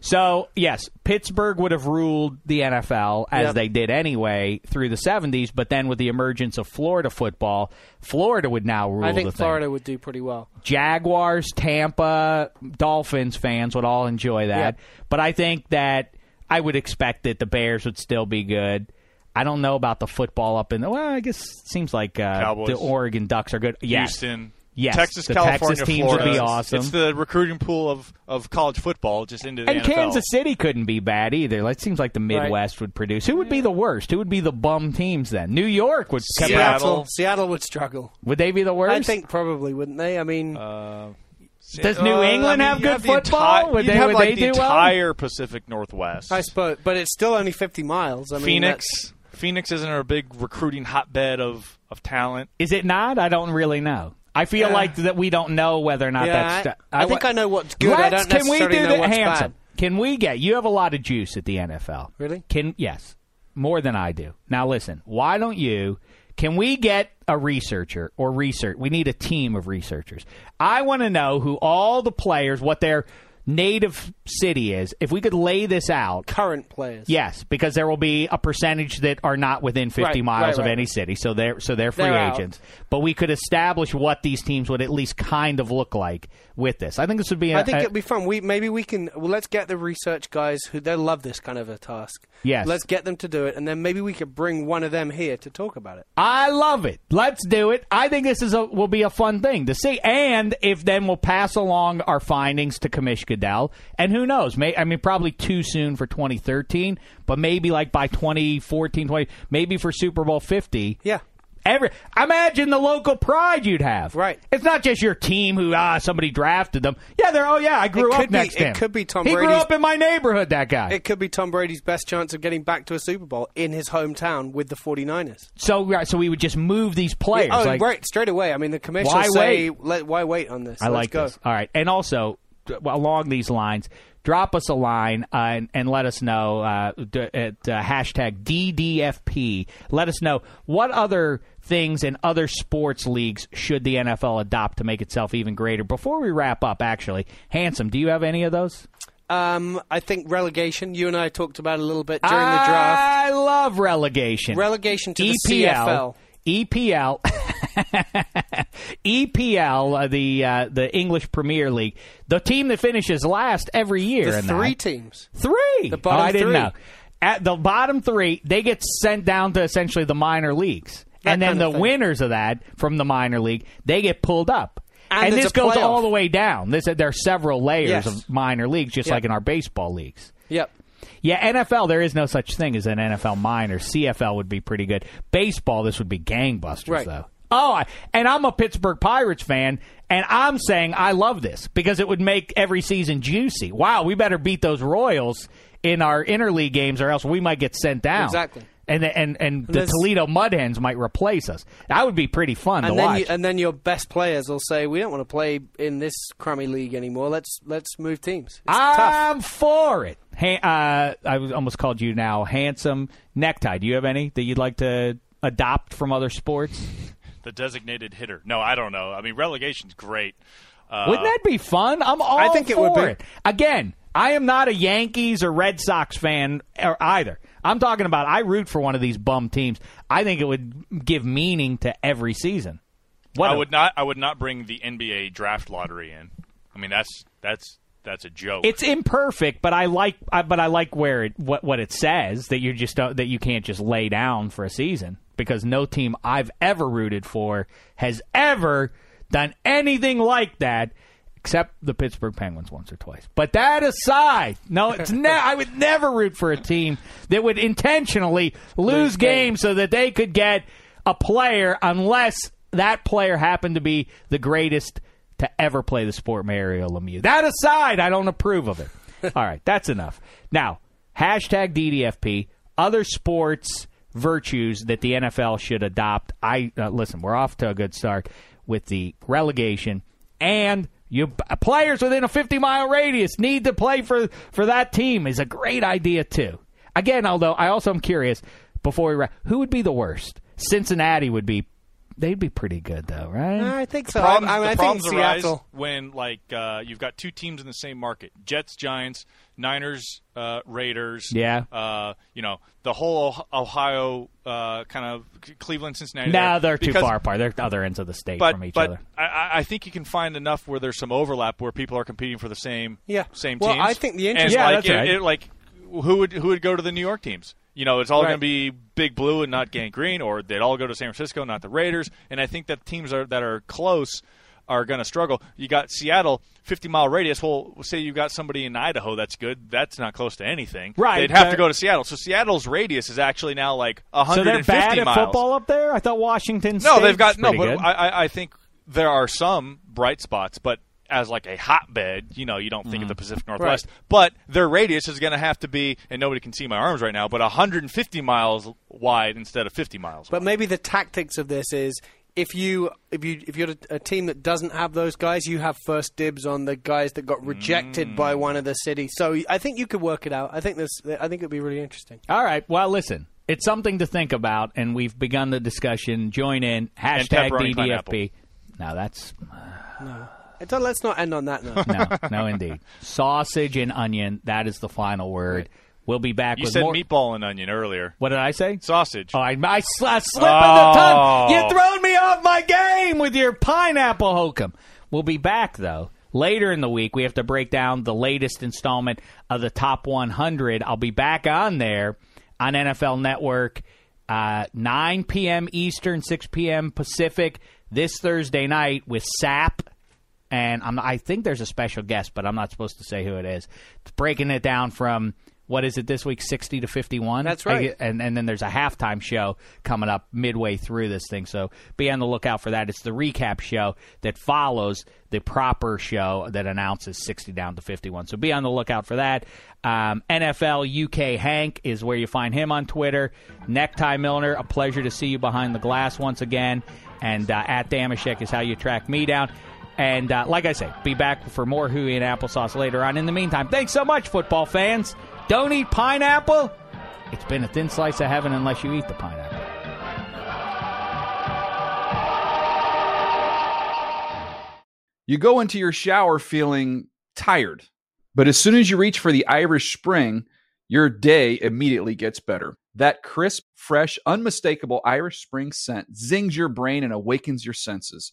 So yes, Pittsburgh would have ruled the NFL as Yep. they did anyway through the '70s. But then with the emergence of Florida football, Florida would now rule I the think thing. Florida would do pretty well. Jaguars, Tampa, Dolphins fans would all enjoy that. Yeah. But I think that I would expect that the Bears would still be good. I don't know about the football up in the. Well, I guess it seems like uh, the Oregon Ducks are good. Yes. Houston. Yes, Texas, the California, Texas teams Florida. would be awesome. It's the recruiting pool of, of college football just into the And NFL. Kansas City couldn't be bad either. It seems like the Midwest would produce. Who would be the worst? Who would be the bum teams then? New York would. come Seattle. Seattle, Seattle would struggle. Would they be the worst? I think probably wouldn't they? I mean, Does New Uh, England I mean, have good the football? enti- Would they- have would like they the do well? entire Pacific Northwest. I suppose, but it's still only 50 miles. I mean, Phoenix. Phoenix isn't a big recruiting hotbed of, of talent. Is it not? I don't really know. I feel Yeah. like that we don't know whether or not Yeah, that's. I- I think I know what's good. I don't can we do know handsome? bad. Can we get? You have a lot of juice at the NFL. Really? Can yes, more than I do. Now listen. Why don't you? Can we get a researcher or research? We need a team of researchers. I want to know who all the players, what their native city is. If we could lay this out, current players. Yes, because there will be a percentage that are not within 50 Right, miles right, of right. any city, so they're so they're free They're out. agents. But we could establish what these teams would at least kind of look like with this. I think this would be. a- I think a- it'd be fun. We maybe we can. Well, let's get the research guys who they love this kind of a task. Yes. Let's get them to do it, and then maybe we could bring one of them here to talk about it. I love it. Let's do it. I think this is a will be a fun thing to see, and if then we'll pass along our findings to Commish Goodell, and who knows? May I mean probably too soon for 2013, but maybe like by 2014, 20, maybe for Super Bowl 50. Yeah. Every imagine the local pride you'd have. Right. It's not just your team who ah somebody drafted them. Yeah, they're oh yeah I grew up be- next to it could be Tom He grew up in my neighborhood. That guy. It could be Tom Brady's best chance of getting back to a Super Bowl in his hometown with the 49ers. so right, so we would just move these players. oh, like, right, straight away. I mean, the commission Why say, wait? Let, why wait on this? I Let's like go. this. All right, and also along these lines, drop us a line uh, and, and let us know uh, d- at uh, hashtag DDFP. Let us know what other things in other sports leagues should the NFL adopt to make itself even greater. Before we wrap up, actually, handsome, do you have any of those? Um, I think relegation. You and I talked about a little bit during the draft. I love relegation. Relegation to the EPL, CFL. EPL, [LAUGHS] EPL, uh, the uh, the English Premier League, the team that finishes last every year. The three that. teams. three. The bottom oh, I didn't three. know. At the bottom three, they get sent down to essentially the minor leagues, That and then the thing. winners of that from the minor league, they get pulled up. And there's this goes all the way down. This, there are several layers Yes. of minor leagues, just Yeah. like in our baseball leagues. Yep. Yeah, NFL, there is no such thing as an NFL minor. CFL would be pretty good. Baseball, this would be gangbusters, Right. though. Oh, I- and I'm a Pittsburgh Pirates fan, and I'm saying I love this because it would make every season juicy. Wow, we better beat those Royals in our interleague games, or else we might get sent down. Exactly. And and and the there's- Toledo Mud Hens might replace us. That would be pretty fun and to then watch. you, and then your best players will say, "We don't want to play in this crummy league anymore. Let's let's move teams." It's. I'm for it. Ha- uh, I was almost called you now handsome necktie. Do you have any that you'd like to adopt from other sports? [LAUGHS] The designated hitter. No, I don't know. I mean, relegation's great. Uh, Wouldn't that be fun? I'm all I think it would be. it. Again, I am not a Yankees or Red Sox fan or either. I'm talking about I root for one of these bum teams. I think it would give meaning to every season. What I a- would not. I would not bring the NBA draft lottery in. I mean, that's that's that's a joke. It's imperfect, but I like. I, but I like where it what what it says that you just that you can't just lay down for a season because no team I've ever rooted for has ever done anything like that. Except the Pittsburgh Penguins once or twice. But that aside, no, it's [LAUGHS] ne- I would never root for a team that would intentionally lose games so that they could get a player unless that player happened to be the greatest to ever play the sport, Mario Lemieux. That aside, I don't approve of it. [LAUGHS] All right, that's enough. Now, hashtag DDFP, other sports virtues that the NFL should adopt. I uh, listen. We're off to a good start with the relegation, and you players within a 50 mile radius need to play for for that team is a great idea too. Again, although I also am curious before we wrap, who would be the worst? Cincinnati would be. They'd be pretty good though, right? I think so. problems, I, I, mean, the I think problems arise Seattle. when like uh, you've got two teams in the same market: Jets, Giants, Niners, uh, Raiders. Yeah. Uh, you know the whole Oh- Ohio uh, kind of Cleveland, Cincinnati. No, there. they're too far apart. They're other ends of the state But from each but other. I- I, I think you can find enough where there's some overlap where people are competing for the same Yeah. same Well, teams. I think the and interest- Yeah, like, that's it- right. it- like who would who would go to the New York teams? You know, it's all Right. going to be Big Blue and not Gang Green, or they'd all go to San Francisco, not the Raiders. And I think that teams are, that are close are going to struggle. You got Seattle, 50 mile radius. Well, say you got somebody in Idaho that's good. That's not close to anything. Right, They'd have to go to Seattle. So Seattle's radius is actually now like So 150 they're bad at miles. football up there. I thought Washington. No, they've got no, but. I, I, I think there are some bright spots, but as like a hotbed, you know, you don't think of Mm-hmm. the Pacific Northwest. But their radius is going to have to be, and nobody can see my arms right now, but 150 miles wide instead of 50 miles. But wide. maybe the tactics of this is if you if you if you're a, a team that doesn't have those guys, you have first dibs on the guys that got rejected Mm. by one of the cities. So I think you could work it out. I think this. I think it'd be really interesting. All right. Well, listen, it's something to think about, and we've begun the discussion. Join in hashtag pepperoni DDFP. Now that's I don't- let's not end on that note. no, no, indeed. Sausage and onion. That is the final word. We'll be back you with said more. meatball and onion earlier. What did I say? Sausage. Oh, I, I, sl- I slip of the tongue. Oh. You thrown me off my game with your pineapple hokum. We'll be back though later in the week. We have to break down the latest installment of the top 100. I'll be back on there on NFL Network, uh, 9 p.m. Eastern, 6 p.m. Pacific this Thursday night with Sap and I'm, I think there's a special guest, but I'm not supposed to say who it is. Breaking it down from what is it this week, 60 to 51? That's right. And and then there's a halftime show coming up midway through this thing. So be on the lookout for that. It's the recap show that follows the proper show that announces 60 down to 51. So be on the lookout for that. Um, NFL UK Hank is where you find him on Twitter. Necktie Milner, a pleasure to see you behind the glass once again. And uh, at Dameshek is how you track me down. And uh, like I say, be back for more Huey and applesauce later on. In the meantime, thanks so much, football fans. Don't eat pineapple. It's been a thin slice of heaven unless you eat the pineapple. You go into your shower feeling tired, but as soon as you reach for the Irish Spring, your day immediately gets better. That crisp, fresh, unmistakable Irish Spring scent zings your brain and awakens your senses.